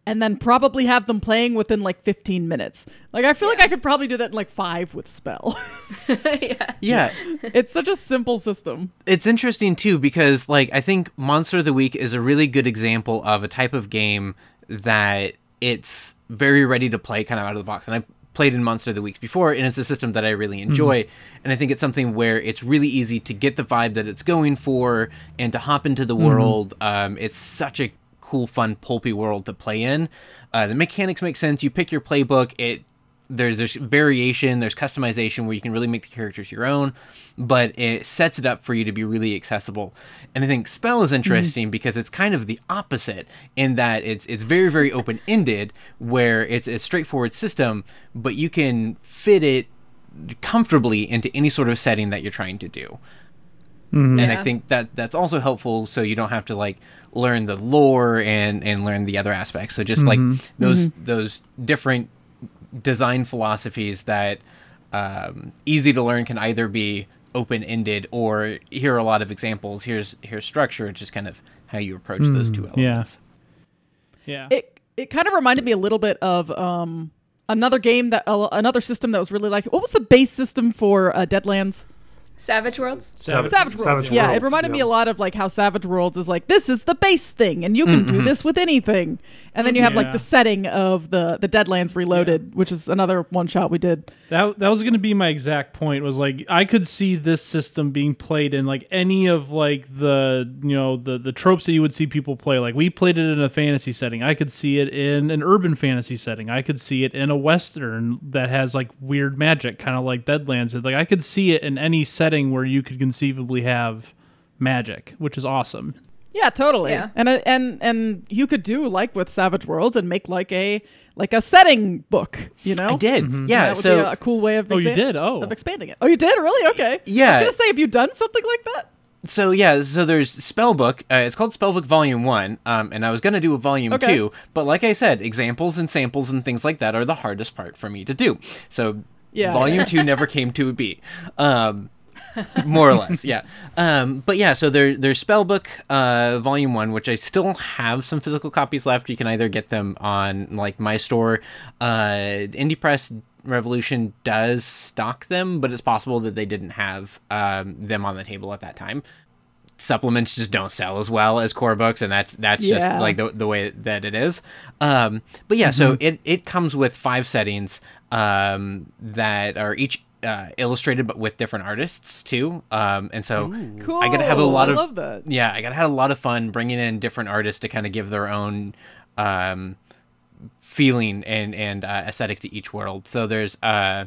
and then probably have them playing within like 15 minutes. Like I feel like I could probably do that in like 5 with spell. yeah. Yeah, it's such a simple system. it's interesting too because like I think Monster of the Week is a really good example of a type of game that it's very ready to play kind of out of the box. And I played in Monster of the Week before, and it's a system that I really enjoy. And I think it's something where it's really easy to get the vibe that it's going for and to hop into the world. Um, it's such a cool, fun, pulpy world to play in. Uh, the mechanics make sense. You pick your playbook. It there's there's variation, there's customization where you can really make the characters your own, but it sets it up for you to be really accessible. And I think spell is interesting because it's kind of the opposite in that it's it's very very open ended, where it's a straightforward system, but you can fit it comfortably into any sort of setting that you're trying to do. And I think that that's also helpful, so you don't have to like learn the lore and and learn the other aspects. So just like those those different design philosophies that um, easy to learn can either be open ended or here are a lot of examples. Here's here's structure. It's just kind of how you approach those two yeah. elements. Yeah. It it kind of reminded me a little bit of um another game that uh, another system that was really like what was the base system for uh, Deadlands? Savage Worlds. Savage, Savage Worlds. Savage yeah, it Worlds, reminded me a lot of like how Savage Worlds is like this is the base thing, and you can do mm-hmm. this with anything. And then you have like mm-hmm. the setting of the the Deadlands Reloaded, which is another one shot we did. That that was going to be my exact point. Was like I could see this system being played in like any of like the you know the the tropes that you would see people play. Like we played it in a fantasy setting. I could see it in an urban fantasy setting. I could see it in a western that has like weird magic, kind of like Deadlands. Like I could see it in any setting where you could conceivably have magic, which is awesome. Yeah, totally. Yeah. And uh, and and you could do like with Savage Worlds and make like a like a setting book. You know, I did, And yeah. that would So be a cool way of Oh, you did? Oh. of expanding it. Oh, you did really? Okay. Yeah. I Yeah. was gonna say, have you done something like that? So yeah, so there's Spellbook. Uh, it's called Spellbook Volume One, um, and I was gonna do a Volume Okay. Two, but like I said, examples and samples and things like that are the hardest part for me to do. So Yeah. Volume Two never came to be. Um, more or less, yeah. Um, but yeah, so there, there's Spellbook uh, Volume One, which I still have some physical copies left. You can either get them on like my store. Uh, Indie Press Revolution does stock them, but it's possible that they didn't have um, them on the table at that time. Supplements just don't sell as well as core books, and that's that's Yeah. just like the, the way that it is. Um, but yeah, so it, it comes with five settings um, that are each uh, illustrated but with different artists too. Um, and so Cool. I gotta have a lot I of love that. yeah, I gotta have a lot of fun bringing in different artists to kind of give their own um, feeling and and uh, aesthetic to each world. So there's uh,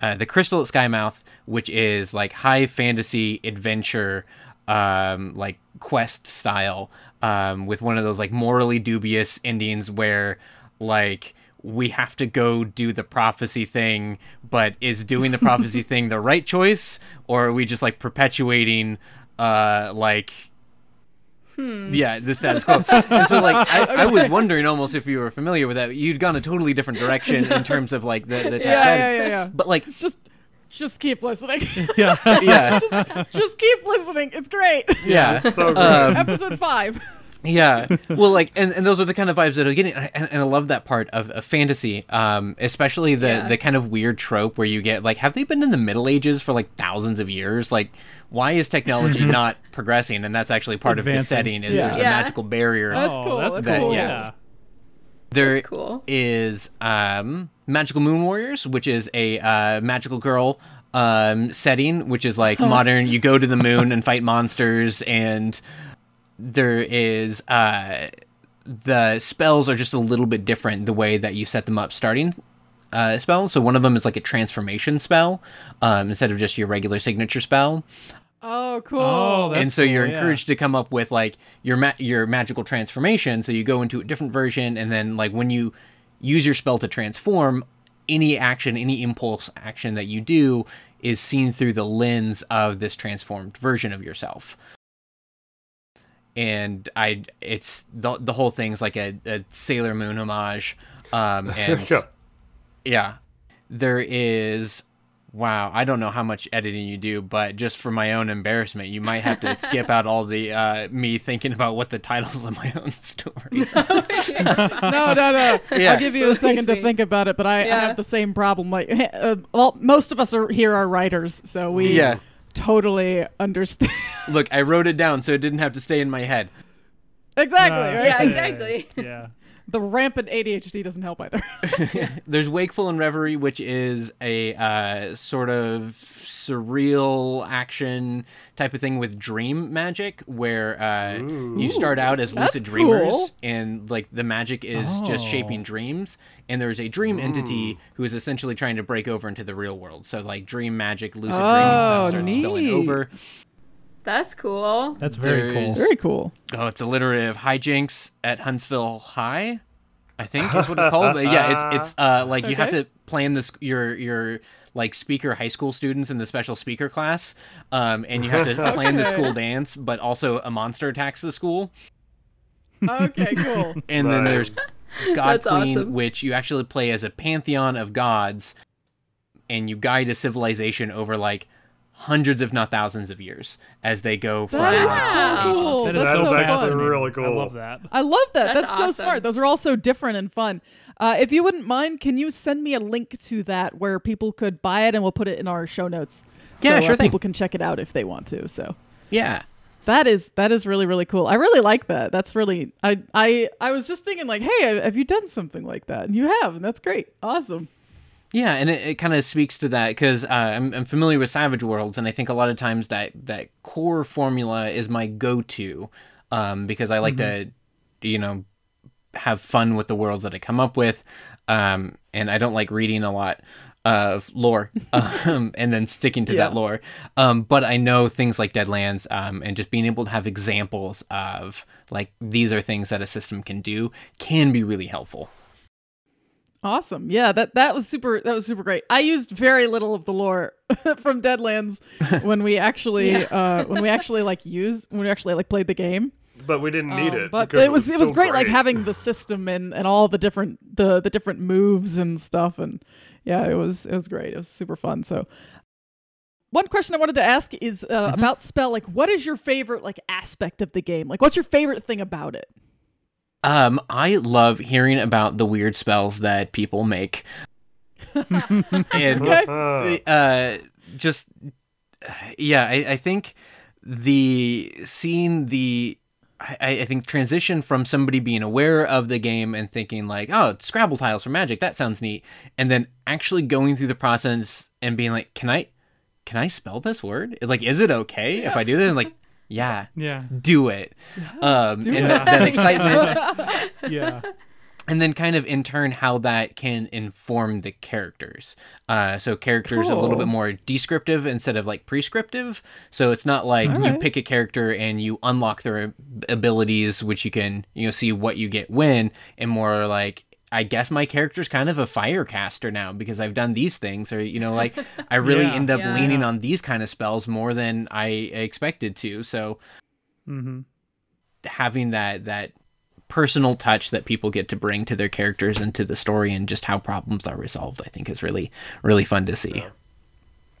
uh, the Crystal at Skymouth, which is like high fantasy adventure, um, like quest style, um, with one of those like morally dubious endings where like we have to go do the prophecy thing, but is doing the prophecy thing the right choice, or are we just like perpetuating uh like yeah, the status quo. and so, like, I, I was wondering almost if you were familiar with that. You'd gone a totally different direction in terms of like the the Yeah, yeah, yeah, yeah. But like, Just just keep listening. Yeah. yeah, just just keep listening. It's great. yeah, So great. Um, Episode five. Yeah. Well, like, and, and those are the kind of vibes that I was getting, and, and I love that part of, of fantasy, um, especially the Yeah. the kind of weird trope where you get like, have they been in the Middle Ages for like thousands of years? Like, why is technology not progressing? And that's actually part of the setting is Yeah. there's Yeah. a magical barrier. That's oh, cool, That's that's cool. cool. Yeah. There That's cool. is um, Magical Moon Warriors, which is a uh, magical girl um, setting, which is like modern. You go to the moon and fight monsters, and there is uh, the spells are just a little bit different the way that you set them up starting. Uh, spells. So one of them is like a transformation spell um, instead of just your regular signature spell Oh, cool. Oh, that's and so you're cool, yeah. encouraged to come up with like your ma- your magical transformation. So you go into a different version, and then like when you use your spell to transform, any action, any impulse action that you do is seen through the lens of this transformed version of yourself. And I, it's the the whole thing's like a, a Sailor Moon homage, um, and Yeah. yeah. There is wow, I don't know how much editing you do, but just for my own embarrassment, you might have to skip out all the uh, me thinking about what the titles of my own stories. are. no, no, no. Yeah. I'll give you a second to think about it, but I, I have the same problem. Like, uh, well, most of us are here are writers, so we Yeah. Totally understand. Look, I wrote it down so it didn't have to stay in my head. exactly. Uh, right? Yeah, exactly. Yeah. The rampant ADHD doesn't help either. There's Wakeful and Reverie, which is a uh, sort of surreal action type of thing with dream magic, where uh, you start out as That's lucid dreamers, cool. and like the magic is just Oh. shaping dreams, and there's a dream entity who is essentially trying to break over into the real world. So like dream magic, lucid dreaming Oh, stuff starts spilling over. That's cool. That's very cool. There's- Very cool. Oh, it's alliterative hijinks at Huntsville High. I think is what it's called. But yeah, it's it's uh like you have Okay. to plan this your your like speaker high school students in the special speaker class, um, and you have to plan the school dance, but also a monster attacks the school, Okay, cool. and then there's Nice. God That's Queen, awesome. which you actually play as a pantheon of gods, and you guide a civilization over like hundreds, if not thousands, of years as they go from. That is Wow. so cool. That is That's so actually fascinating. really I cool. love that. I love that. That's That's, so smart. Those are all so different and fun. Uh, if you wouldn't mind, can you send me a link to that where people could buy it and we'll put it in our show notes? Yeah, so, sure uh, thing. People can check it out if they want to. So Yeah. that is that is really really cool. I really like that. That's really I I I was just thinking like, hey, have you done something like that? And you have, and that's great. Awesome. Yeah, and it, it kind of speaks to that because uh, I'm, I'm familiar with Savage Worlds, and I think a lot of times that that core formula is my go-to um, because I like to, you know, have fun with the worlds that I come up with, um, and I don't like reading a lot of lore um, and then sticking to that lore. Um, but I know things like Deadlands um, and just being able to have examples of like these are things that a system can do can be really helpful. Awesome. Yeah, that that was super that was super great. I used very little of the lore from Deadlands when we actually uh when we actually like used when we actually like played the game. But we didn't need Um, it. but because it was it was still great, like having the system and and all the different the the different moves and stuff and yeah, it was it was great. It was super fun. So one question I wanted to ask is uh, Mm-hmm. about spell like what is your favorite like aspect of the game? Like what's your favorite thing about it? Um, I love hearing about the weird spells that people make. and Okay. uh, just yeah, I, I think the seeing the I, I think transition from somebody being aware of the game and thinking like, oh, Scrabble tiles for Magic, that sounds neat, and then actually going through the process and being like, can I, can I spell this word? Like, is it okay if I do this? And like, yeah, Yeah. do it. Um, do and it. that, that excitement Yeah. and then kind of in turn how that can inform the characters uh, so characters are a little bit more descriptive instead of like prescriptive so it's not like you Alright. pick a character and you unlock their abilities which you can you know see what you get when and more like I guess my character's kind of a firecaster now because I've done these things, or you know, like I really Yeah. end up Yeah. leaning on these kind of spells more than I expected to. So Mm-hmm. having that that personal touch that people get to bring to their characters and to the story and just how problems are resolved i think is really really fun to see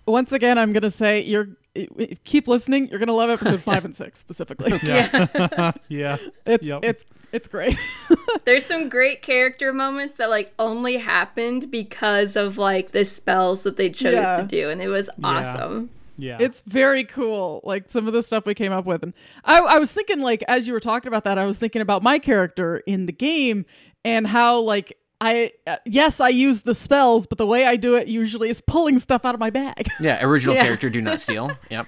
Once again, I'm gonna say you're i- i- keep listening. You're gonna love episode five and six specifically. Yeah. yeah. It's Yep. it's it's great. There's some great character moments that like only happened because of like the spells that they chose Yeah. to do, and it was awesome. Yeah. It's very cool. Like some of the stuff we came up with, and I, I was thinking, like as you were talking about that, I was thinking about my character in the game and how, like, I uh, yes, I use the spells, but the way I do it usually is pulling stuff out of my bag. yeah original Yeah. character do not steal yep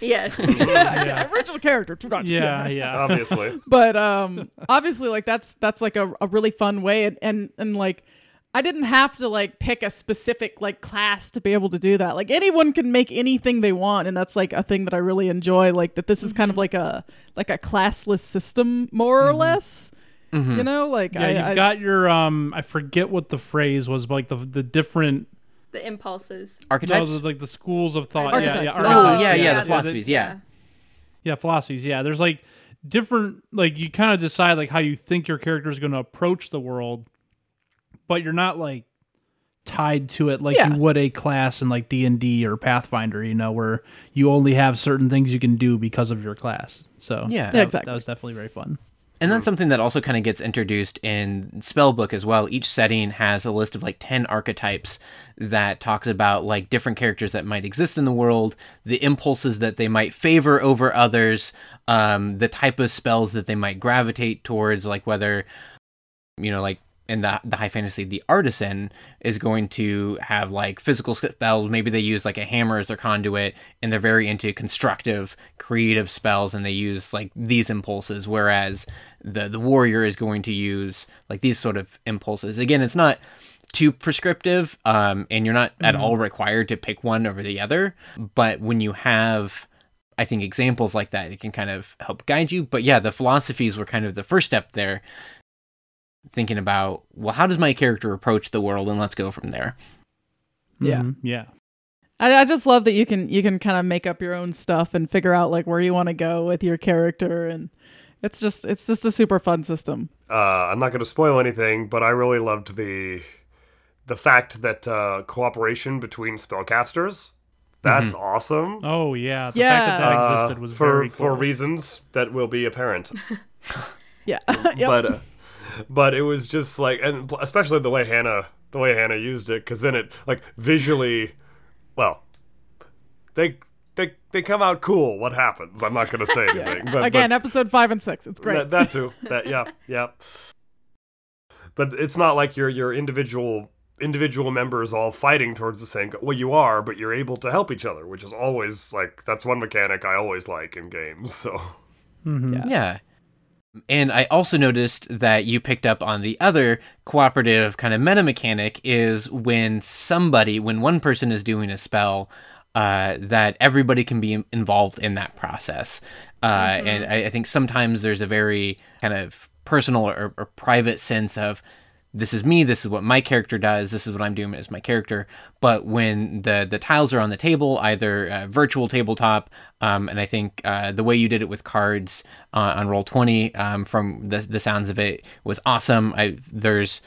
Yes. yeah, original character, too much. yeah. Yeah. obviously. but um obviously like that's that's like a, a really fun way and, and and like i didn't have to like pick a specific like class to be able to do that like anyone can make anything they want and that's like a thing that i really enjoy like that this is kind of like a like a classless system more or less you know like Yeah, I, you've I- got your um I forget what the phrase was, but like the the different the impulses. no, archetypes the, like the schools of thought. Yeah, yeah. Archetypes. oh yeah yeah, yeah, the philosophies yeah Yeah, philosophies. Yeah, there's like different like you kind of decide like how you think your character is going to approach the world, but you're not like tied to it like Yeah. you would a class in like D&D or Pathfinder, you know, where you only have certain things you can do because of your class. So Yeah. that, Yeah, exactly. that was definitely very fun. And that's something that also kind of gets introduced in Spellbook as well. Each setting has a list of like 10 archetypes that talks about like different characters that might exist in the world, the impulses that they might favor over others, um, the type of spells that they might gravitate towards, like whether, you know, like in the, the high fantasy, the artisan is going to have like physical spells. Maybe they use like a hammer as their conduit, and they're very into constructive, creative spells, and they use like these impulses. Whereas the the warrior is going to use like these sort of impulses. Again, it's not too prescriptive, um, and you're not at all required to pick one over the other. But when you have I think examples like that, it can kind of help guide you. But yeah, the philosophies were kind of the first step there. Thinking about, well, how does my character approach the world, and let's go from there. Yeah. Mhm, Yeah. I, I just love that you can you can kind of make up your own stuff and figure out like where you want to go with your character and it's just it's just a super fun system. Uh, I'm not going to spoil anything, but I really loved the the fact that uh, cooperation between spellcasters. That's awesome. Oh yeah. The fact that that Yeah. Uh, existed was for very for reasons that will be apparent. Yeah. Yep. But uh, but it was just like, and especially the way Hannah the way Hannah used it, because then it like visually, well, they they they come out cool. What happens? I'm not going to say anything. But, Again, but episode five and six. It's great. That, that too. That yeah yeah. But it's not like your your individual individual members all fighting towards the same goal. Well, you are, but you're able to help each other, which is always like that's one mechanic I always like in games. So Mhm. Yeah. Yeah. And I also noticed that you picked up on the other cooperative kind of meta mechanic is when somebody, when one person is doing a spell, uh, that everybody can be involved in that process. Uh, And I, I think sometimes there's a very kind of personal or, or private sense of this is me, this is what my character does, this is what I'm doing as my character. But when the the tiles are on the table, either uh, virtual tabletop, um, and I think uh, the way you did it with cards uh, on Roll20, um, from the the sounds of it, was awesome. I there's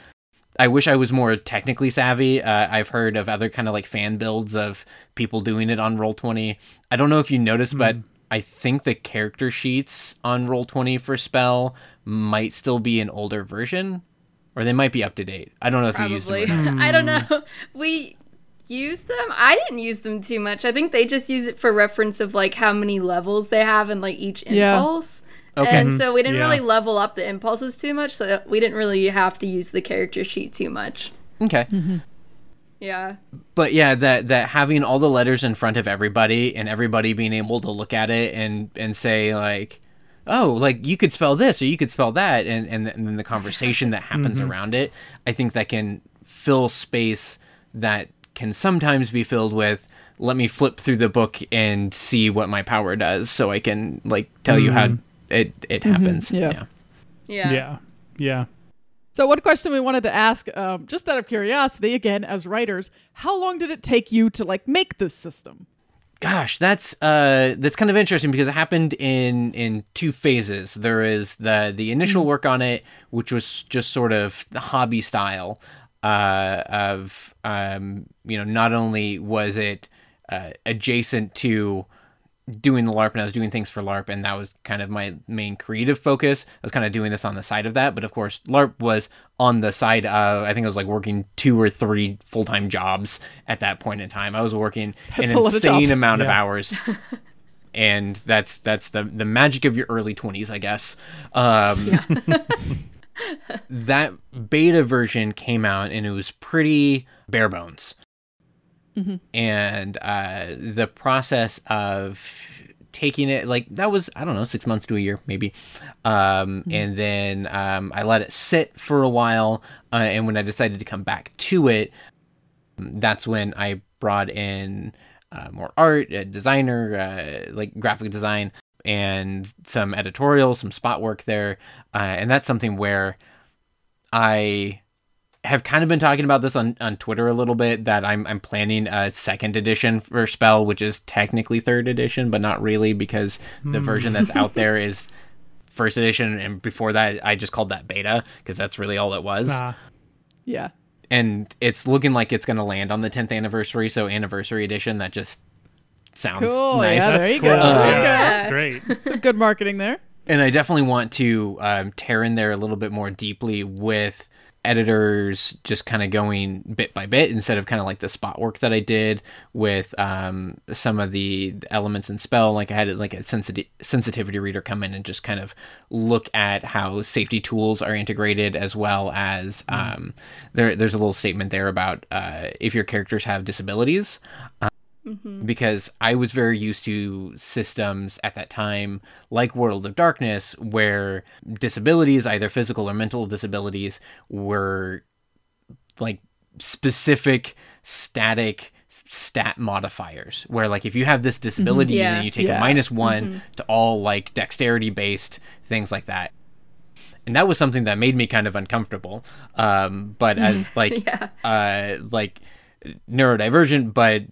I wish I was more technically savvy. Uh, I've heard of other kind of like fan builds of people doing it on Roll20. I don't know if you noticed, but I think the character sheets on Roll20 for spell might still be an older version, or they might be up to date. I don't know if you used them. Probably. Or not. I don't know. We use them. I didn't use them too much. I think they just use it for reference of like how many levels they have in like each impulse. Yeah. impulse. Okay. And so we didn't Yeah. really level up the impulses too much, so we didn't really have to use the character sheet too much. Okay. Mm-hmm. Yeah. but yeah that that having all the letters in front of everybody and everybody being able to look at it and and say like oh like you could spell this or you could spell that and and, and then the conversation that happens mm-hmm. around it i think that can fill space that can sometimes be filled with let me flip through the book and see what my power does so i can like tell you how mm-hmm. it it mm-hmm. happens yeah. Yeah. Yeah. Yeah. So, one question we wanted to ask, um, just out of curiosity, again, as writers, how long did it take you to like make this system? Gosh, that's uh that's kind of interesting because it happened in in two phases. There is the the initial work on it, which was just sort of the hobby style uh of um you know not only was it uh, adjacent to doing the LARP and I was doing things for LARP and that was kind of my main creative focus. I was kind of doing this on the side of that, but of course LARP was on the side of I think I was like working two or three full-time jobs at that point in time. I was working That's an of insane jobs. amount of hours. and that's that's the the magic of your early 20s, I guess. Um that beta version came out and it was pretty bare bones. And uh, the process of taking it, like, that was, I don't know, six months to a year, maybe. Um, And then um, I let it sit for a while. Uh, and when I decided to come back to it, that's when I brought in uh, more art, a designer, uh, like graphic design, and some editorial, some spot work there. Uh, and that's something where I have kind of been talking about this on, on Twitter a little bit that I'm I'm planning a second edition for Spell, which is technically third edition, but not really because the version that's out there is first edition, and before that I just called that beta because that's really all it was. Ah, Yeah. and it's looking like it's going to land on the 10th anniversary. So anniversary edition. That just sounds Cool. nice. Yeah, there That's you cool. go. Uh, There you go. That's great. Some good marketing there. and I definitely want to um, tear in there a little bit more deeply with editors just kind of going bit by bit instead of kind of like the spot work that I did with um, some of the elements in spell. Like I had like a sensitivity sensitivity reader come in and just kind of look at how safety tools are integrated, as well as um, there. There's a little statement there about uh, if your characters have disabilities because I was very used to systems at that time, like World of Darkness, where disabilities, either physical or mental disabilities, were like specific static stat modifiers where like if you have this disability Yeah. then you take Yeah. a minus one to all like dexterity based things like that and that was something that made me kind of uncomfortable um but as like Yeah. uh like neurodivergent but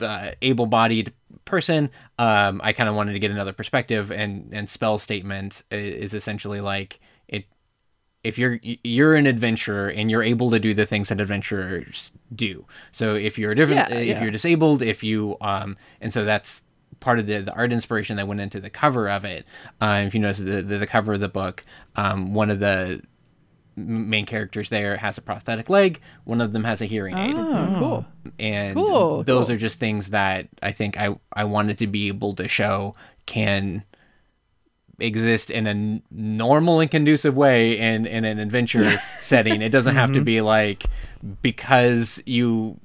uh, able-bodied person um i kind of wanted to get another perspective and and spell statement is essentially like it if you're you're an adventurer and you're able to do the things that adventurers do so if you're different Yeah, if yeah. you're disabled if you um and so that's part of the, the art inspiration that went into the cover of it uh, if you notice the, the, the cover of the book um, one of the main characters there has a prosthetic leg one of them has a hearing aid Oh, cool. and Cool, those cool. are just things that I think I I wanted to be able to show can exist in a normal and conducive way in in an adventure setting. It doesn't have to mm-hmm. be like because you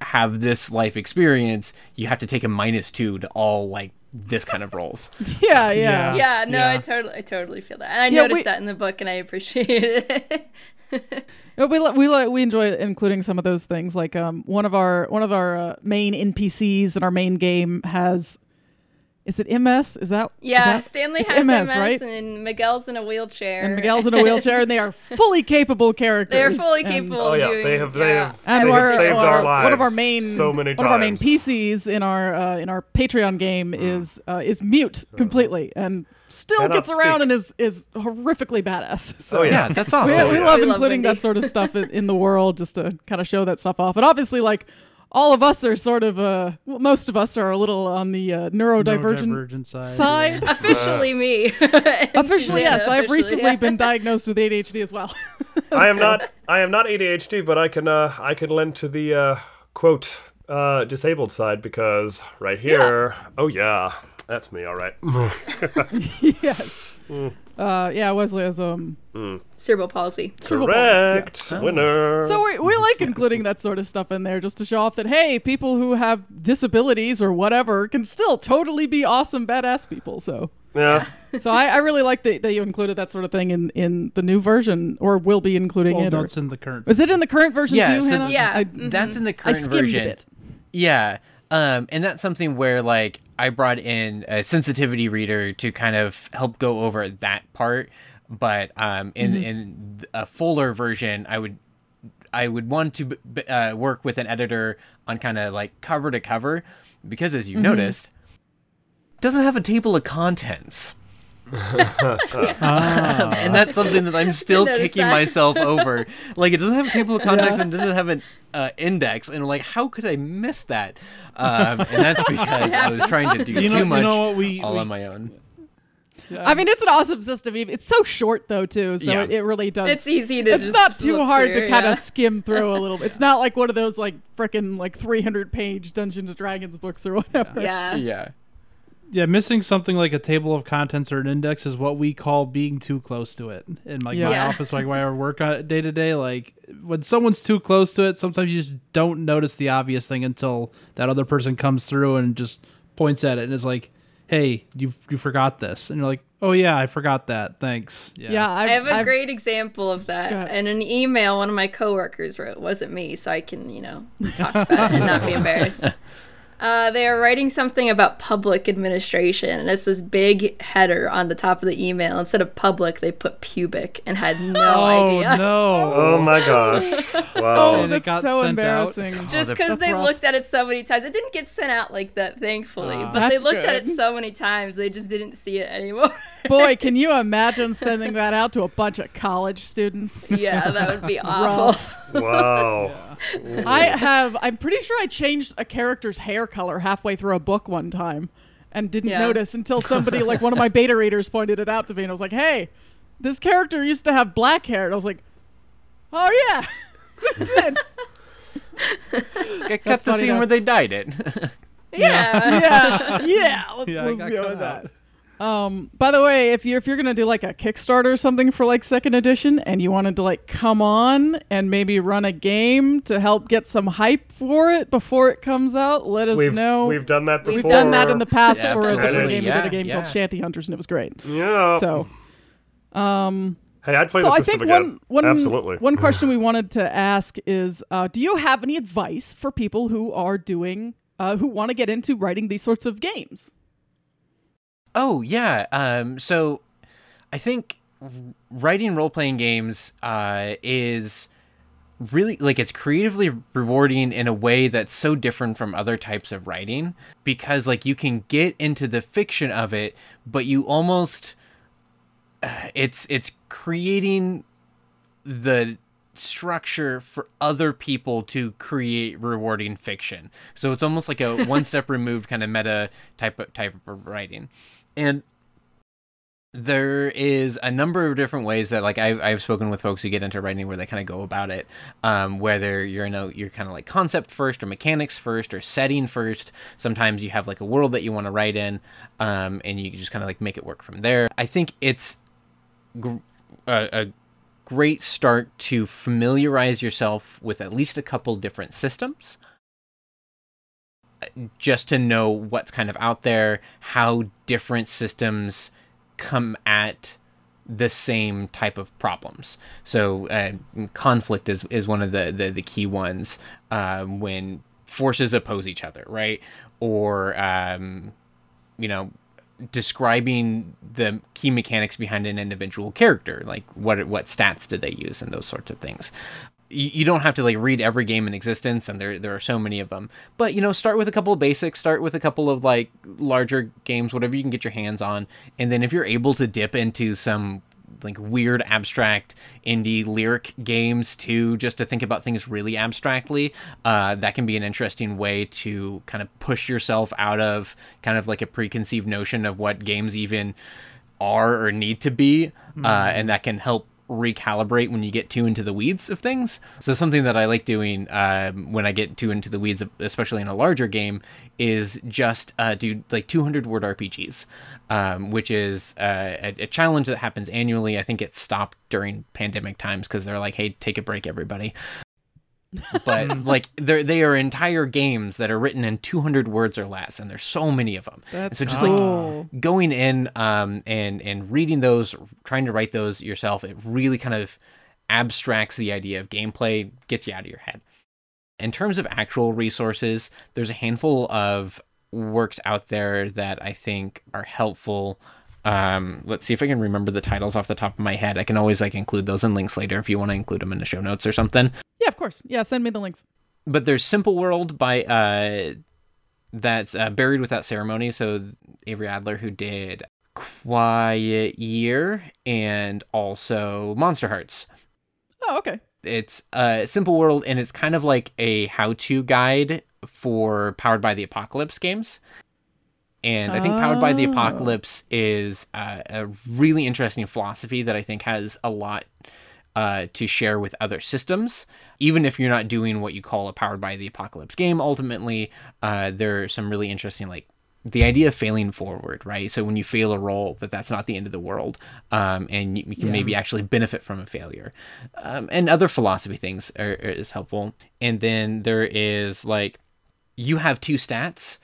have this life experience, you have to take a minus two to all like this kind of roles. Yeah, yeah. Yeah. Yeah, no, I totally, I totally feel that, and I Yeah, noticed we- that in the book, and I appreciate it. We li- we li- we enjoy including some of those things. Like um, one of our one of our uh, main NPCs in our main game has. Is it MS? Is that yeah, that- Stanley has MS, right? and Miguel's in a wheelchair, And Miguel's in a wheelchair, and they are fully capable characters. They're fully and- capable. Oh yeah, doing, they have they yeah. have, And they have saved our- our lives. one of our main so many times. one of our main PCs in our uh, in our Patreon game is uh, is mute completely and still Cannot gets around speak. and is is horrifically badass. So Oh, Yeah, that's awesome. we yeah. love We including Wendy. that sort of stuff in, in the world just to kind of show that stuff off. And obviously, like all of us are sort of uh, well, most of us are a little on the uh, neurodivergent Neurodivergent side. side. Officially me. Officially, yes. I've recently yeah. been diagnosed with ADHD as well. I am not I am not ADHD, but I can uh, I can lend to the uh, quote uh, disabled side because right here, oh yeah, that's me. All right. yes. Uh, yeah, Wesley has um. cerebral palsy. cerebral palsy, yeah. Correct. Winner. So we, we like including that sort of stuff in there just to show off that hey, people who have disabilities or whatever can still totally be awesome badass people. So yeah. so I, I really like that, that you included that sort of thing in, in the new version or will be including Well, it. no, Or, in the current. is it in the current version Yeah, too, so- Hannah? Yeah. I, Mhm. That's in the I current skimmed version. a bit. Yeah. Um, and that's something where like I brought in a sensitivity reader to kind of help go over that part. But um, in Mm-hmm. in a fuller version, I would I would want to b- uh, work with an editor on kind of like cover to cover because as you Mm-hmm. noticed, doesn't have a table of contents. Ah. and that's something that I'm still kicking that. myself over. Like it doesn't have a table of contents and it doesn't have an uh, index, and I'm like, how could I miss that? Um, and that's because I was trying to do You know- too you much know what, we- all we- on my own. I mean, it's an awesome system. even- It's so short though too, so Yeah. it, it really does. It's easy to it's just not too hard through, to kind yeah. of skim through a little bit. It's not like one of those like freaking like 300 page Dungeons and Dragons books or whatever. Yeah. Yeah. Yeah, missing something like a table of contents or an index is what we call being too close to it. In like Yeah. my Yeah. office, like where I work on it day to day, like when someone's too close to it, sometimes you just don't notice the obvious thing until that other person comes through and just points at it and is like, "Hey, you you forgot this," and you're like, "Oh yeah, I forgot that. Thanks." Yeah. Yeah, I've, I have a I've- great example of that. ahead. And an email one of my coworkers wrote wasn't me, so I can, you know, talk about it and not be embarrassed. Uh, they are writing something about public administration, and it's this big header on the top of the email. Instead of public, they put pubic and had no oh idea. no! Oh my gosh! Oh, Wow. And it that's got so sent out. embarrassing. Just because That's they rough. looked at it so many times. It didn't get sent out like that, thankfully. Ah. but they That's looked at it so many times, they just didn't see it anymore. Boy, can you imagine sending that out to a bunch of college students? yeah, that would be awful. Wow. I have. I'm pretty sure I changed a character's hair color halfway through a book one time, and didn't Yeah. notice until somebody, like one of my beta readers, pointed it out to me, and I was like, "Hey, this character used to have black hair," and I was like, "Oh yeah, it did." Cut the scene enough. where they dyed it. Yeah. yeah, yeah. Let's, Yeah, let's got go cut with out. that. Um, by the way, if you're if you're gonna do like a Kickstarter or something for like second edition, and you wanted to like come on and maybe run a game to help get some hype for it before it comes out, let us We've know. we've done that before. We've done that in the past Yeah, for a different absolutely. game. We did a game yeah. called Shanty Hunters, and it was great. Yeah. So, um, hey, I'd play so the I system think again. one one Absolutely. one question we wanted to ask is, uh, do you have any advice for people who are doing uh, who want to get into writing these sorts of games? Oh yeah. Um, so I think writing role playing games uh, is really like it's creatively rewarding in a way that's so different from other types of writing because like you can get into the fiction of it, but you almost uh, it's it's creating the structure for other people to create rewarding fiction. So it's almost like a one step removed kind of meta type of type of writing. And there is a number of different ways that like I've, I've spoken with folks who get into writing where they kind of go about it um, whether you're in a you're kind of like concept first or mechanics first or setting first. Sometimes you have like a world that you want to write in um, and you just kind of like make it work from there. I think it's gr- a, a great start to familiarize yourself with at least a couple different systems just to know what's kind of out there, how different systems come at the same type of problems. So uh, conflict is, is one of the, the, the key ones um, when forces oppose each other, right? Or, um, you know, describing the key mechanics behind an individual character, like what what stats did they use and those sorts of things you, you don't have to like read every game in existence and there there are so many of them. But you know start with a couple of basics. Start with a couple of like larger games whatever you can get your hands on. And then if you're able to dip into some like weird abstract indie lyric games too just to think about things really abstractly uh, that can be an interesting way to kind of push yourself out of kind of like a preconceived notion of what games even are or need to be uh, and that can help recalibrate when you get too into the weeds of things. So something that I like doing um, when I get too into the weeds, especially in a larger game, is just uh, do like 200 word RPGs, um, which is uh, a, a challenge that happens annually. I think it stopped during pandemic times because they're like, hey, take a break, everybody. But like they they are entire games that are written in 200 words or less and there's so many of them and That's so just cool. like going in um, and and reading those, trying to write those yourself, it really kind of abstracts the idea of gameplay, gets you out of your head. In terms of actual resources, there's a handful of works out there that I think are helpful. Um, let's see if I can remember the titles off the top of my head. I can always like include those in links later if you want to include them in the show notes or something Yeah, of course. Yeah, send me the links. but there's Simple World by uh that's uh, Buried Without Ceremony. So Avery Alder who did Quiet Year and also Monsterhearts. Oh, okay. It's a Simple World and it's kind of like a how-to guide for Powered by the Apocalypse games. And I think Powered by the Oh. Apocalypse is uh, a really interesting philosophy that I think has a lot uh, to share with other systems. Even if you're not doing what you call a Powered by the Apocalypse game, ultimately, uh, there are some really interesting, like, the idea of failing forward, right? So when you fail a roll, that that's not the end of the world, um, and you, you can maybe actually benefit from a failure, um, and other philosophy things are, are- is helpful. And then there is like you have two stats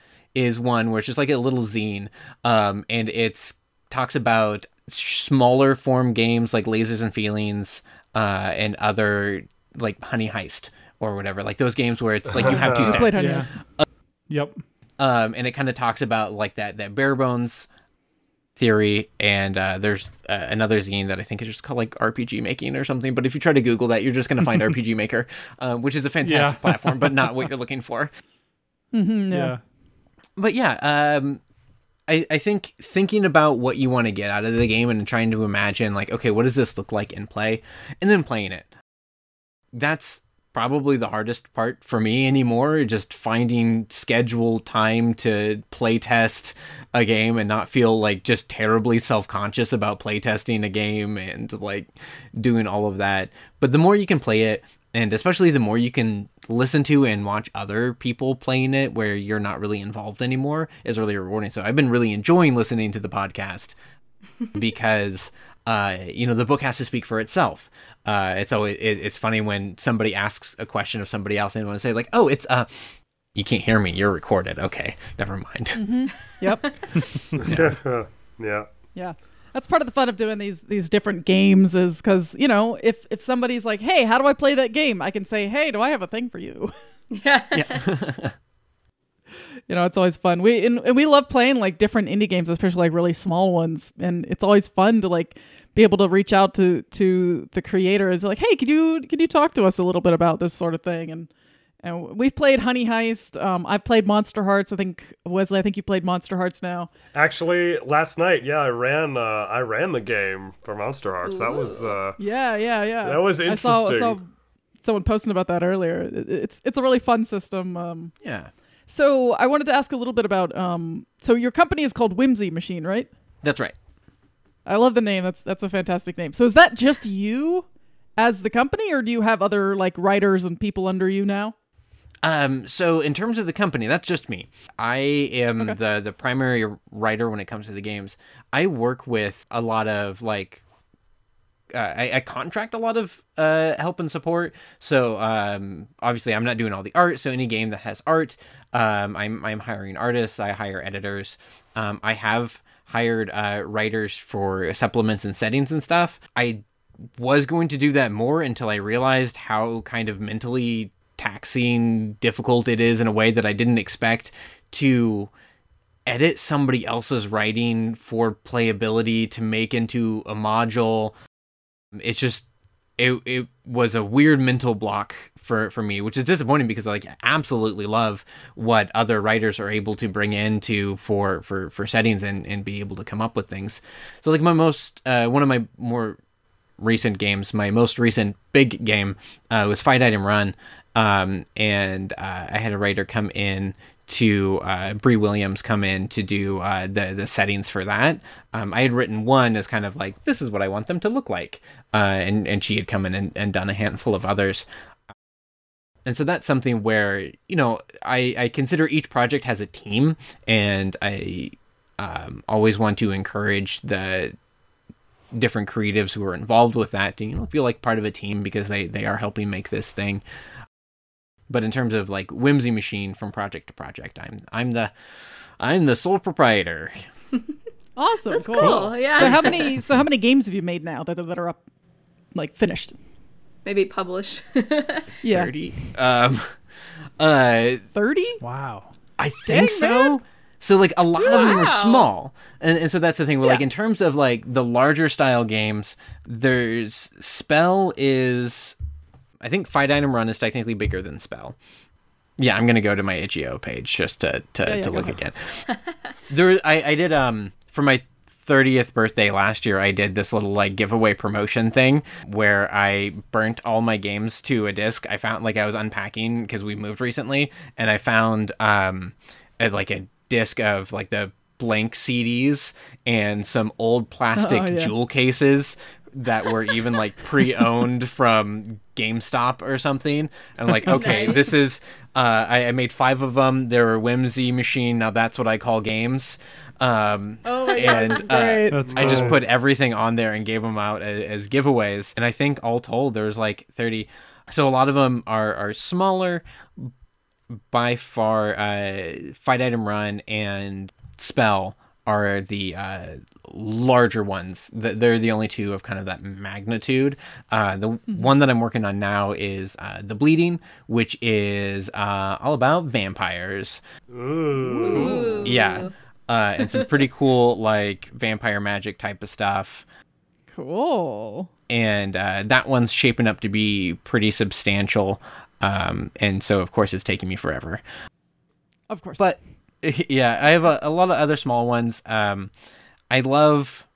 is one where it's just like a little zine um and it's talks about smaller form games like lasers and feelings uh and other like honey heist or whatever like those games where it's like you have two I stats Yeah. Heist. Yep. um, and it kind of talks about like that that bare bones theory and uh, there's uh, another zine that i think is just called like rpg making or something but if you try to google that you're just going to find rpg maker uh, which is a fantastic Yeah. platform but not what you're looking for Mhm, Yeah. But yeah um I, I think thinking about what you want to get out of the game and trying to imagine like okay what does this look like in play? And then playing it. That's probably the hardest part for me anymore just finding scheduled time to play test a game and not feel like just terribly self-conscious about playtesting a game and like doing all of that. But the more you can play it and especially the more you can listen to and watch other people playing it where you're not really involved anymore is really rewarding so i've been really enjoying listening to the podcast because uh, you know the book has to speak for itself. Uh, it's always it, it's funny when somebody asks a question of somebody else and want to say like, oh, it's uh, you can't hear me, you're recorded. Okay, never mind. Yep. yeah. Yeah. That's part of the fun of doing these these different games is because you know if if somebody's like, hey, how do I play that game? I can say, hey, do I have a thing for you? Yeah. you know, it's always fun. We and, and we love playing like different indie games, especially like really small ones, and it's always fun to like be able to reach out to to the creators, like, hey, could you could you talk to us a little bit about this sort of thing? And and we've played Honey Heist. Um, I've played Monsterhearts. I think Wesley, I think you played Monsterhearts now. Actually, last night, yeah, I ran. Uh, I ran the game for Monsterhearts. That was. Uh, Yeah, yeah, yeah. That was interesting. I saw, saw someone posting about that earlier. It's it's a really fun system. Um, yeah, so I wanted to ask a little bit about. Um, so your company is called Whimsy Machine, right? that's right. I love the name. That's that's a fantastic name. So is that just you as the company, or do you have other like writers and people under you now? Um, so in terms of the company, that's just me. I am Okay. the the primary writer when it comes to the games. I work with a lot of like uh, I, I contract a lot of uh, help and support. So um, obviously, I'm not doing all the art. So any game that has art, um, I'm I'm hiring artists. I hire editors. Um, I have hired uh, writers for supplements and settings and stuff. I was going to do that more until I realized how kind of mentally taxing, difficult it is in a way that I didn't expect to edit somebody else's writing for playability to make into a module. It's just it it was a weird mental block for for me, which is disappointing because I like absolutely love what other writers are able to bring into for for for settings and and be able to come up with things. So like my most uh, one of my more recent games, my most recent big game uh, was Fight Item Run, um, and uh, I had a writer come in to uh, Bree Williams come in to do uh, the the settings for that. Um, I had written one as kind of like this is what I want them to look like, uh, and and she had come in and, and done a handful of others. And so that's something where you know I, I consider each project has a team, and I um, always want to encourage the different creatives who are involved with that to you know feel like part of a team because they they are helping make this thing but in terms of like whimsy machine from project to project i'm i'm the i'm the sole proprietor Awesome. That's cool, yeah. So how many so how many games have you made now that that are up like finished? Maybe publish. Yeah. 30 um uh 30? Wow. I think so. So like a lot of them are small, and, and so that's the thing. Where like in terms of like the larger style games, there's Spell is, I think Fight Item Run is technically bigger than Spell. Yeah, I'm gonna go to my itch.io page just to to, Yeah, yeah, to look again. there, I I did um for my 30th birthday last year, I did this little like giveaway promotion thing where I burnt all my games to a disc. I found like I was unpacking because we moved recently, and I found um a, like a disc of like the blank CDs and some old plastic Oh, yeah. jewel cases that were even like pre-owned from GameStop or something. I'm like, okay, Nice. this is. Uh, I, I made five of them. They were Whimsy Machine. Now that's what I call games. Um, Oh my and god, that's uh, great. That's I just put everything on there and gave them out as, as giveaways. And I think all told, there's like 30. So a lot of them are, are smaller. By far, uh, Fight Item Run and Spell are the uh, larger ones. Th- They're the only two of kind of that magnitude. Uh, the one that I'm working on now is uh, The Bleeding, which is uh, all about vampires. Ooh. Yeah. Uh, and some pretty cool, like, vampire magic type of stuff. Cool. And uh, that one's shaping up to be pretty substantial. Um, and so, of course, it's taking me forever. Of course. But yeah, I have a, a lot of other small ones. Um, I love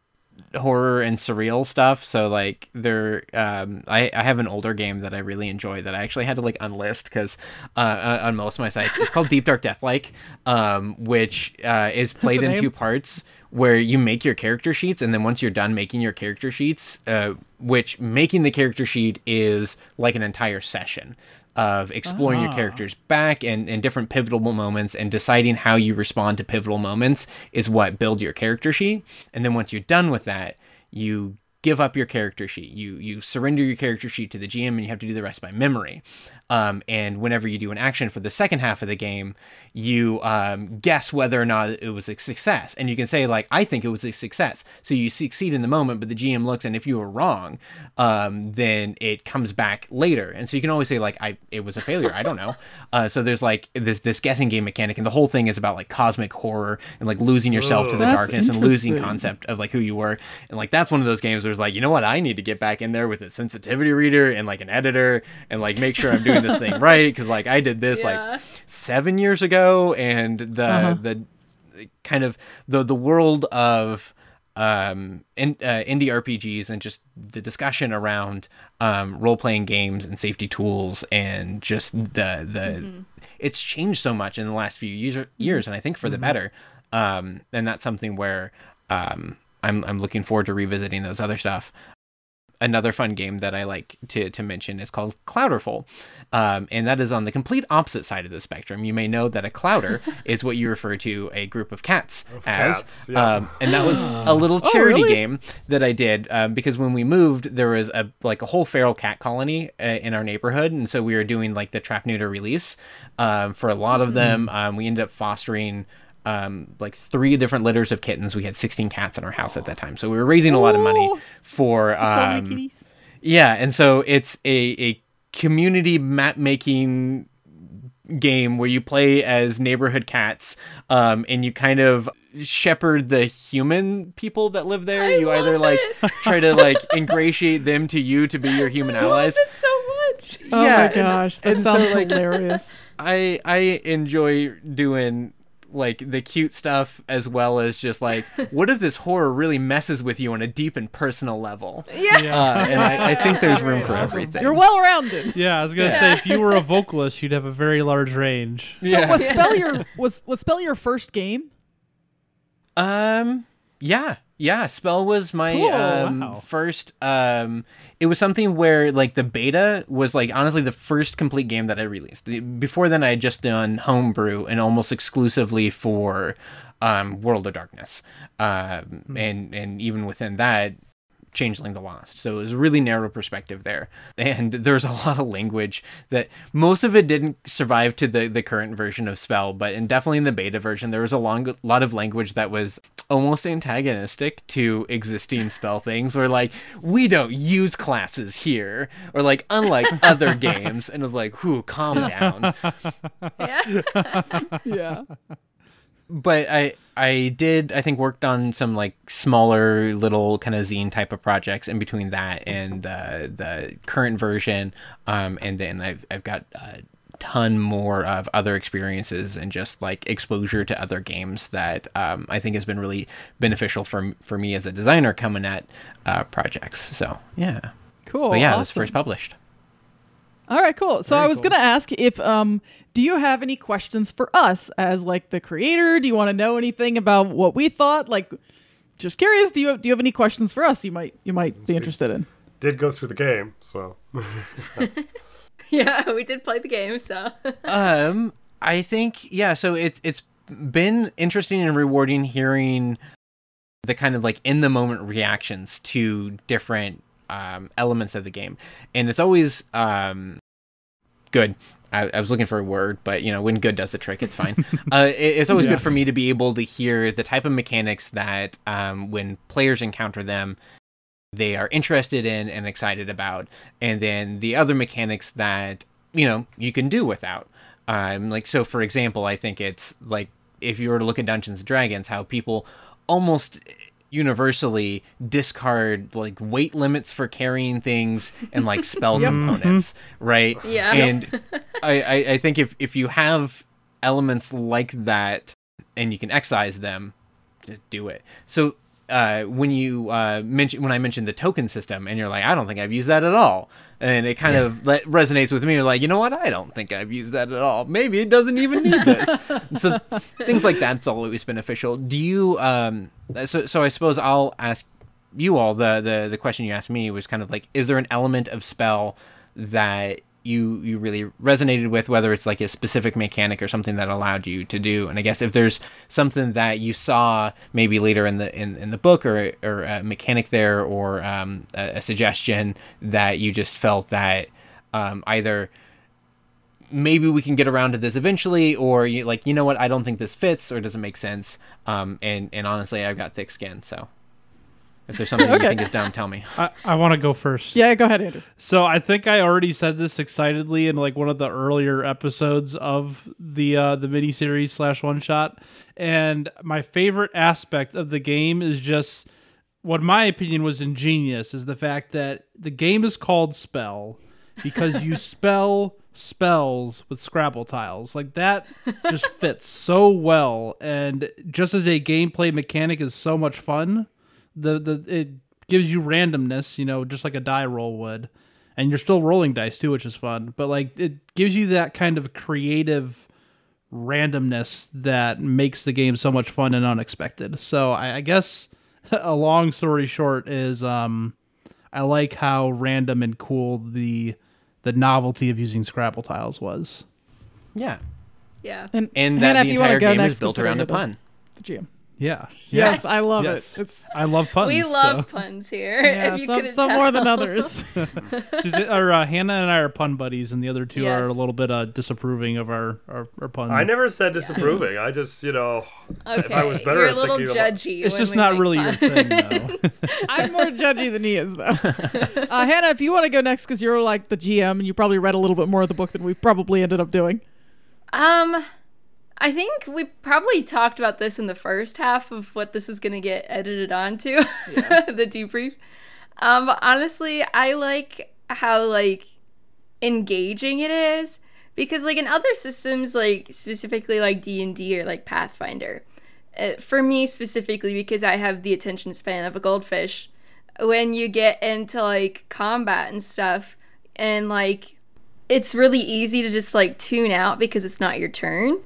horror and surreal stuff. So like there, um, I, I have an older game that I really enjoy that I actually had to like unlist because uh, uh, on most of my sites it's called Deep Dark Deathlike, um, which uh, is played in name. two parts where you make your character sheets and then once you're done making your character sheets, uh, which making the character sheet is like an entire session of exploring your Ah. character's back and, and different pivotal moments and deciding how you respond to pivotal moments is what build your character sheet. And then once you're done with that, you give up your character sheet. You you surrender your character sheet to the GM and you have to do the rest by memory. Um, and whenever you do an action for the second half of the game, you um, guess whether or not it was a success. And you can say, like, I think it was a success. So you succeed in the moment, but the GM looks, and if you were wrong, um, then it comes back later. And so you can always say, like, I it was a failure. I don't know. Uh, so there's like this this guessing game mechanic, and the whole thing is about like cosmic horror and like losing yourself to the darkness and losing concept of like who you were. And like that's one of those games where it's like, you know what, I need to get back in there with a sensitivity reader and like an editor and like make sure I'm doing this thing right. Because like I did this Yeah. like seven years ago, and the Uh-huh. the kind of the the world of um in, uh, indie RPGs and just the discussion around um role playing games and safety tools and just the the it's changed so much in the last few years years and I think for the better. Um and that's something where um I'm I'm looking forward to revisiting those other stuff another fun game that I like to, to mention is called Clowderful. Um, and that is on the complete opposite side of the spectrum. You may know that a clowder is what you refer to a group of cats as. cats, yeah. um, and that was a little Oh, charity really? game that I did um, because when we moved, there was a like a whole feral cat colony uh, in our neighborhood. And so we were doing like the trap neuter release um, for a lot of them. Um, we ended up fostering um, like three different litters of kittens. We had 16 cats in our house at that time. So we were raising a lot of money for So um, yeah, and so it's a a community map making game where you play as neighborhood cats, um, and you kind of shepherd the human people that live there. I you either love like it. try to like ingratiate them to you to be your human I love allies. it so much. Oh yeah, my and- gosh, that and so, sounds like- hilarious. I I enjoy doing like the cute stuff as well as just like what if this horror really messes with you on a deep and personal level Yeah. uh, and I, I think there's room for everything You're well rounded. Yeah, I was gonna say if you were a vocalist, you'd have a very large range. So Yeah. was spell your was was spell your first game? Um. Yeah. Yeah. Spell was my Cool, um, wow. first. Um. It was something where like the beta was like honestly the first complete game that I released. Before then, I had just done homebrew and almost exclusively for um, World of Darkness. Um. And and even within that. Changeling the Lost. So it was a really narrow perspective there. And there's a lot of language that most of it didn't survive to the, the current version of Spell, but in definitely in the beta version, there was a long, lot of language that was almost antagonistic to existing spell things where like we don't use classes here or like unlike other games and it was like whew calm down Yeah. Yeah. But I I did I think worked on some like smaller little kind of zine type of projects in between that and the the current version. Um and then I've I've got a ton more of other experiences and just like exposure to other games that um, I think has been really beneficial for for me as a designer coming at uh, projects. So yeah. Cool. but yeah it was first published All right, cool. So Very I was cool. gonna ask if um do you have any questions for us as like the creator? Do you want to know anything about what we thought? Like just curious, do you have, do you have any questions for us you might you might be interested in? Did go through the game, so yeah, we did play the game, so um i think yeah so it's it's been interesting and rewarding hearing the kind of like in the moment reactions to different um elements of the game and it's always um good I, I was looking for a word, but you know, when good does the trick, it's fine. uh, it, it's always Yeah. good for me to be able to hear the type of mechanics that, um, when players encounter them, they are interested in and excited about, and then the other mechanics that you know you can do without. Um, like so, for example, I think it's like if you were to look at Dungeons and Dragons, how people almost universally discard like weight limits for carrying things and like spell components, mm-hmm. right? Yeah. And I, I, I think if if you have elements like that and you can excise them, just do it. So uh, when you uh, mention when I mentioned the token system, and you're like, I don't think I've used that at all, and it kind of le- resonates with me. You're like, you know what? I don't think I've used that at all. Maybe it doesn't even need this. so things like that's always beneficial. Do you? Um, so so I suppose I'll ask you all the the the question you asked me was kind of like, is there an element of spell that you you really resonated with whether it's like a specific mechanic or something that allowed you to do. And i guess if there's something that you saw maybe later in the in, in the book or or a mechanic there or um, a, a suggestion that you just felt that um, either maybe we can get around to this eventually or you like you know what i don't think this fits or doesn't make sense um, and and honestly i've got thick skin so if there's something Okay. you think is dumb tell me I, I want to go first. Yeah, go ahead, Andrew. So I think I already said this excitedly in like one of the earlier episodes of the uh, the miniseries slash one shot, and my favorite aspect of the game is just what my opinion was ingenious is the fact that the game is called Spell because you spell spells with Scrabble tiles. Like that just fits so well, and just as a gameplay mechanic is so much fun. The the it gives you randomness, you know, just like a die roll would. And you're still rolling dice too, which is fun. But like it gives you that kind of creative randomness that makes the game so much fun and unexpected. So I, I guess a long story short is um I like how random and cool the the novelty of using Scrabble tiles was. yeah Yeah. And, and that Hannah, the you wanna entire go game next, is built around a pun The GM. Yeah. Yes, I love Yes. it. It's I love puns. we love so. puns here. yeah, if you some, couldn't some more than others. Susan, or uh, Hannah and I are pun buddies, and the other two are a little bit uh, disapproving of our our, our puns. I never said disapproving. I just, you know, Okay, I was better you're at a little thinking about- judgy. It's just not make really your thing, though. I'm more judgy than he is, though. Uh, Hannah, if you want to go next, because you're like the GM and you probably read a little bit more of the book than we probably ended up doing. Um, I think we probably talked about this in the first half of what this is going to get edited onto, the debrief. Um, but honestly, I like how like engaging it is because like in other systems, like specifically like D and D or like Pathfinder, uh, for me specifically because I have the attention span of a goldfish, when you get into like combat and stuff, and like it's really easy to just like tune out because it's not your turn.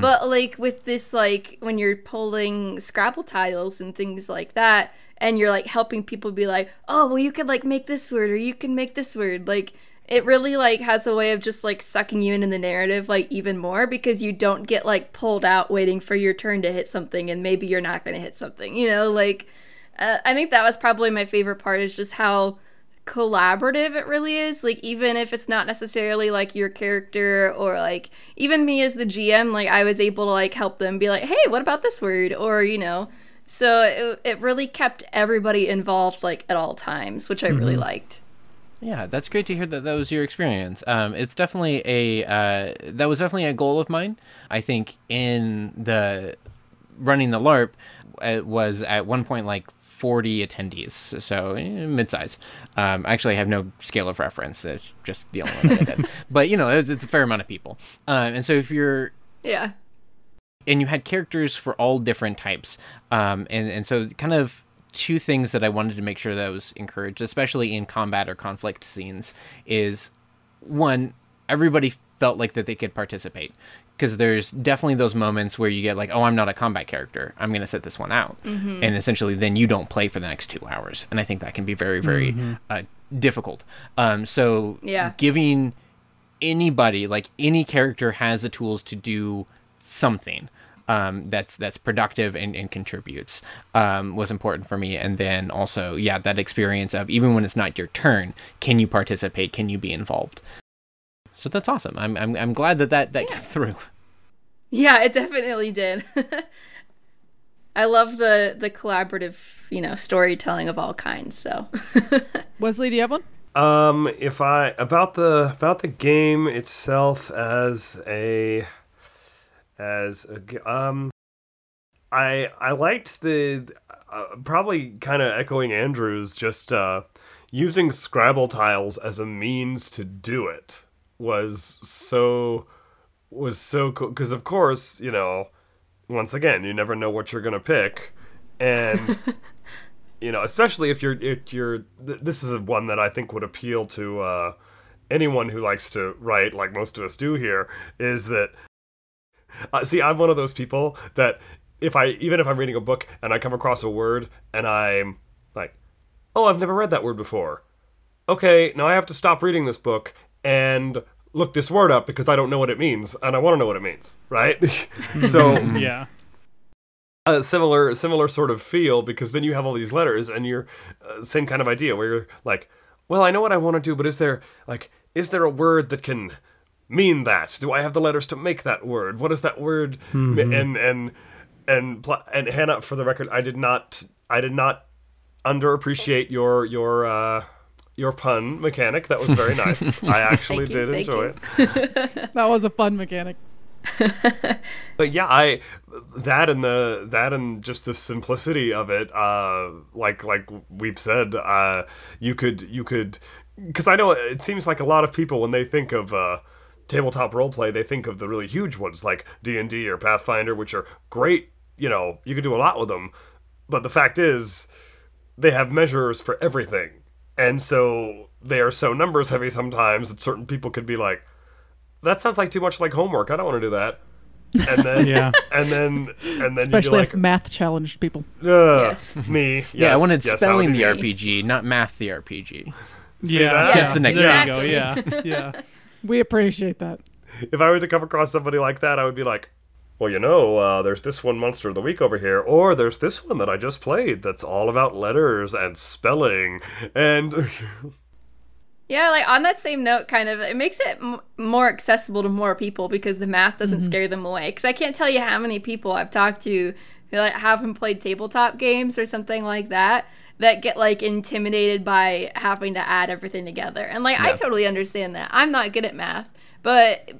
But like with this, like when you're pulling Scrabble tiles and things like that, and you're like helping people be like, oh, well, you could like make this word or you can make this word. Like it really like has a way of just like sucking you into the narrative like even more because you don't get like pulled out waiting for your turn to hit something and maybe you're not going to hit something. You know, like uh, I think that was probably my favorite part is just how collaborative it really is like even if it's not necessarily like your character or like even me as the gm like i was able to like help them be like hey what about this word or you know so it, it really kept everybody involved like at all times which i really liked Yeah, that's great to hear that that was your experience. Um, it's definitely a uh, that was definitely a goal of mine. I think in the running the LARP it was at one point like 40 attendees, so eh, mid-size. Um, actually, I have no scale of reference. It's just the only one I did. But you know, it's, it's a fair amount of people. Um, and so if you're yeah and you had characters for all different types um, and, and so kind of two things that i wanted to make sure that was encouraged especially in combat or conflict scenes is one everybody felt like that they could participate. Because there's definitely those moments where you get like oh i'm not a combat character. I'm going to sit this one out. And essentially then you don't play for the next two hours. And i think that can be very very uh, difficult. Um, so Yeah. giving anybody like any character has the tools to do something um, that's that's productive and, and contributes um, was important for me. And then also yeah that experience of even when it's not your turn can you participate? Can you be involved so that's awesome. I'm I'm, I'm glad that that, that came through. Yeah, it definitely did. I love the the collaborative, you know, storytelling of all kinds. So, Wesley, do you have one? Um, if I about the about the game itself as a as a um, I I liked the uh, probably kind of echoing Andrews just uh using Scrabble tiles as a means to do it was so was so cool because of course you know once again you never know what you're gonna pick and you know, especially if you're if you're th- this is one that I think would appeal to uh, anyone who likes to write, like most of us do here, is that uh, see, I'm one of those people that if I even if I'm reading a book and I come across a word and I'm like, oh, I've never read that word before. Okay, now I have to stop reading this book and look this word up because I don't know what it means and I want to know what it means, right? so Yeah. a similar similar sort of feel because then you have all these letters and you're uh, same kind of idea where you're like well i know what i want to do but is there like is there a word that can mean that do i have the letters to make that word what is that word m- and and and pl- and hannah for the record i did not i did not underappreciate your your uh your pun mechanic. That was very nice. I actually Thank you, did thank enjoy you. it. That was a fun mechanic. but yeah i that and the that and just the simplicity of it uh like like we've said uh you could you could because i know it seems like a lot of people when they think of uh tabletop roleplay they think of the really huge ones like d&d or pathfinder which are great you know you could do a lot with them. But the fact is they have measures for everything and so they are so numbers heavy sometimes that certain people could be like that sounds like too much like homework i don't want to do that and then Yeah. and then and then Especially you'd as be like, math challenged people. Ugh, Yes. me. yeah, I wanted yes, spelling the me. RPG, not math the RPG. Yeah. that? yeah. That's the next There step. go. Yeah. Yeah. We appreciate that. If I were to come across somebody like that, I would be like, well, you know, uh, there's this one monster of the week over here, or there's this one that I just played that's all about letters and spelling, and Yeah, like on that same note, kind of, it makes it m- more accessible to more people because the math doesn't scare them away. Because I can't tell you how many people I've talked to who like haven't played tabletop games or something like that that get like intimidated by having to add everything together. And like, I totally understand that. I'm not good at math, but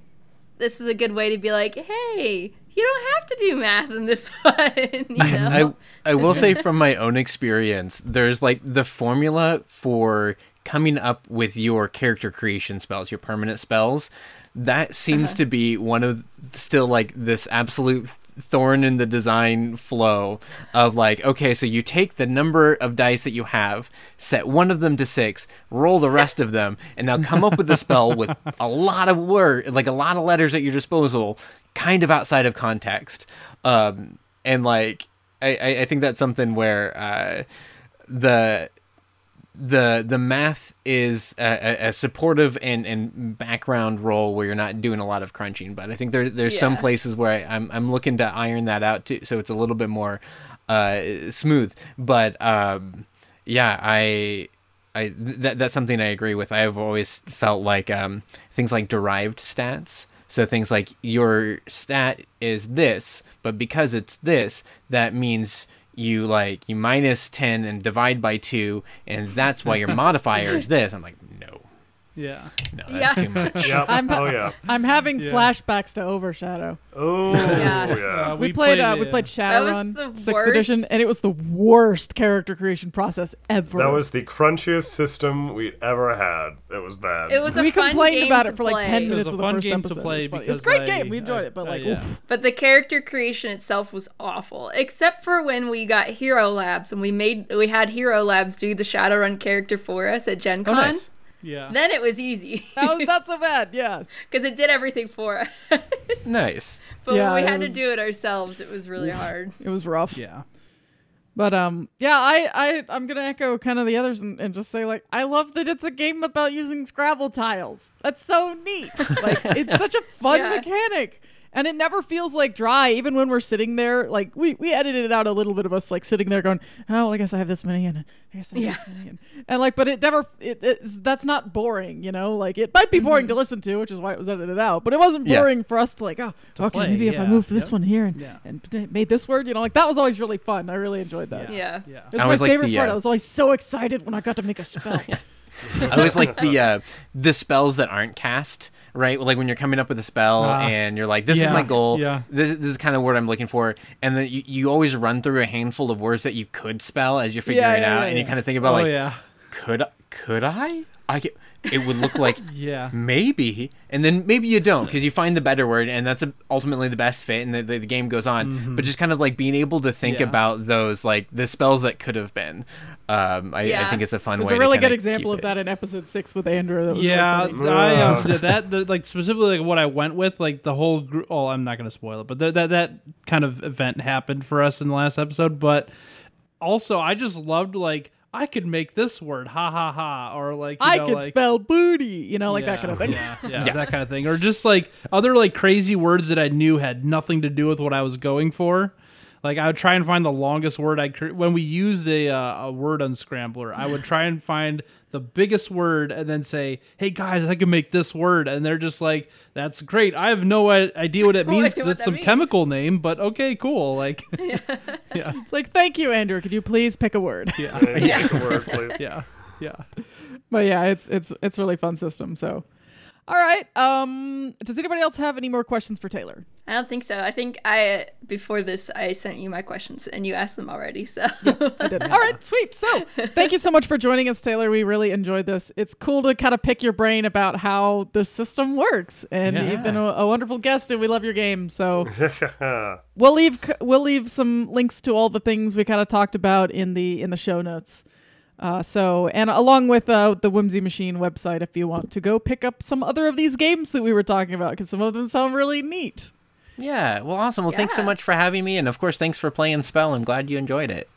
this is a good way to be like, hey, you don't have to do math in this one. you know? I I will say from my own experience, there's like the formula for coming up with your character creation spells, your permanent spells. That seems uh-huh. to be one of still like this absolute thorn in the design flow of like okay so you take the number of dice that you have set one of them to six roll the rest of them and now come up with a spell with a lot of word like a lot of letters at your disposal kind of outside of context um and like i i think that's something where uh the the the math is a, a- supportive and, and background role where you're not doing a lot of crunching. But I think there there's some places where I, I'm I'm looking to iron that out too, so it's a little bit more uh, smooth. But um, yeah, I. I that, that's something I agree with. I've always felt like um, things like derived stats. So things like your stat is this, but because it's this, that means you like you minus 10 and divide by 2 and that's why your modifier is this. I'm like Yeah. no that's Yeah. too much Yep. I'm- oh yeah. I'm having Yeah. flashbacks to Overshadow. Oh Yeah. yeah. Uh, We, played, uh, we played That was Shadowrun the sixth worst. edition, and it was the worst character creation process ever. That was the crunchiest system we'd ever had. It was bad. It was a we fun complained game about to it for like play. ten It was minutes a of the fun first game to episode. play it was, because it's a great I- game. We enjoyed I- it, but uh, like, yeah. oof. But the character creation itself was awful, except for when we got Hero Labs and we made we had Hero Labs do the Shadowrun character for us at Gen oh Con. nice Yeah. Then it was easy that was not so bad. Yeah, because it did everything for us. nice But Yeah, when we had was- to do it ourselves, it was really hard. it was rough. Yeah. But um, yeah, I I I'm gonna echo kind of the others and, and just say like I love that it's a game about using Scrabble tiles. That's so neat. Like it's such a fun Yeah. mechanic. And it never feels like dry even when we're sitting there like we we edited out a little bit of us like sitting there going oh well, i guess i have this many and i guess i have Yeah. this many and, and like but it never it, it's, that's not boring you know like it might be boring to listen to which is why it was edited out but it wasn't Yeah. boring for us to like oh okay play, maybe if i move this yep. one here and, Yeah. and made this word you know like that was always really fun i really enjoyed that Yeah. Yeah. it was I my always like favorite the, part uh, i was always so excited when i got to make a spell I always like the uh, the spells that aren't cast, right? Like when you're coming up with a spell Ah. and you're like, "This Yeah, is my goal. yeah. This, this is kind of what I'm looking for," and then you, you always run through a handful of words that you could spell as you're figuring Yeah, it out, and you kind of think about oh like, yeah. "Could could I? I get, it would look like Yeah. maybe and then maybe you don't because you find the better word and that's ultimately the best fit and the, the, the game goes on but just kind of like being able to think Mm-hmm. Yeah. about those like the spells that could have been um, I, I think it's a fun there's way a really to good example of it. that in episode six with andrew that was Yeah, really funny. I Ugh. th- that the, like specifically like what I went with like the whole group. Oh, I'm not going to spoil it, but th- that that kind of event happened for us in the last episode. But also, I just loved like I could make this word, ha ha ha, or like you i know, could like, spell booty you know like that kind of thing Yeah, yeah, Yeah. that kind of thing, or just like other like crazy words that I knew had nothing to do with what I was going for. Like I would try and find the longest word I could. When we used a uh, a word unscrambler, I would try and find the biggest word and then say, "Hey guys, I can make this word," and they're just like, "That's great. I have no idea what it means because it's some means." chemical name, but okay, cool." Like, yeah, It's like, thank you, Andrew. Could you please pick a word? yeah, Yeah. Pick a word, please. yeah, yeah. but yeah, it's it's it's a really fun system. So, all right. Um, does anybody else have any more questions for Taylor? I don't think so. I think I before this I sent you my questions and you asked them already. So I did. All right, sweet. So, thank you so much for joining us, Taylor. We really enjoyed this. It's cool to kind of pick your brain about how the system works, and Yeah. you've been a, a wonderful guest, and we love your game. So, we'll leave we'll leave some links to all the things we kind of talked about in the in the show notes. Uh, so and along with uh, the Whimsy Machine website, if you want to go pick up some other of these games that we were talking about, because some of them sound really neat. yeah well awesome well thanks so much for having me and of course thanks for playing spell I'm glad you enjoyed it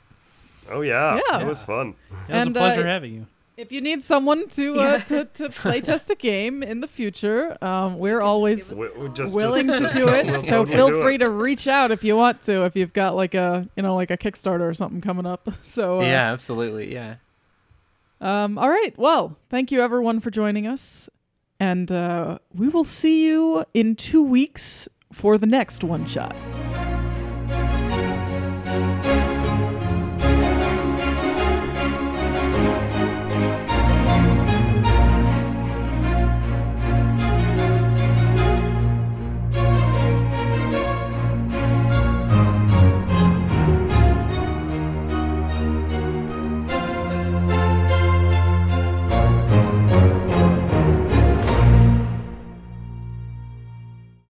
Oh yeah, Yeah. it was fun. It was And, a pleasure uh, having you. If you need someone to uh, Yeah. to, to play test a game in the future, um, we're always We, we just willing just, to just do it. we'll so feel free it. to reach out if you want to. If you've got like a you know like a Kickstarter or something coming up. So uh, yeah absolutely yeah Um, all right. Well, thank you everyone for joining us, and uh, we will see you in two weeks for the next one shot.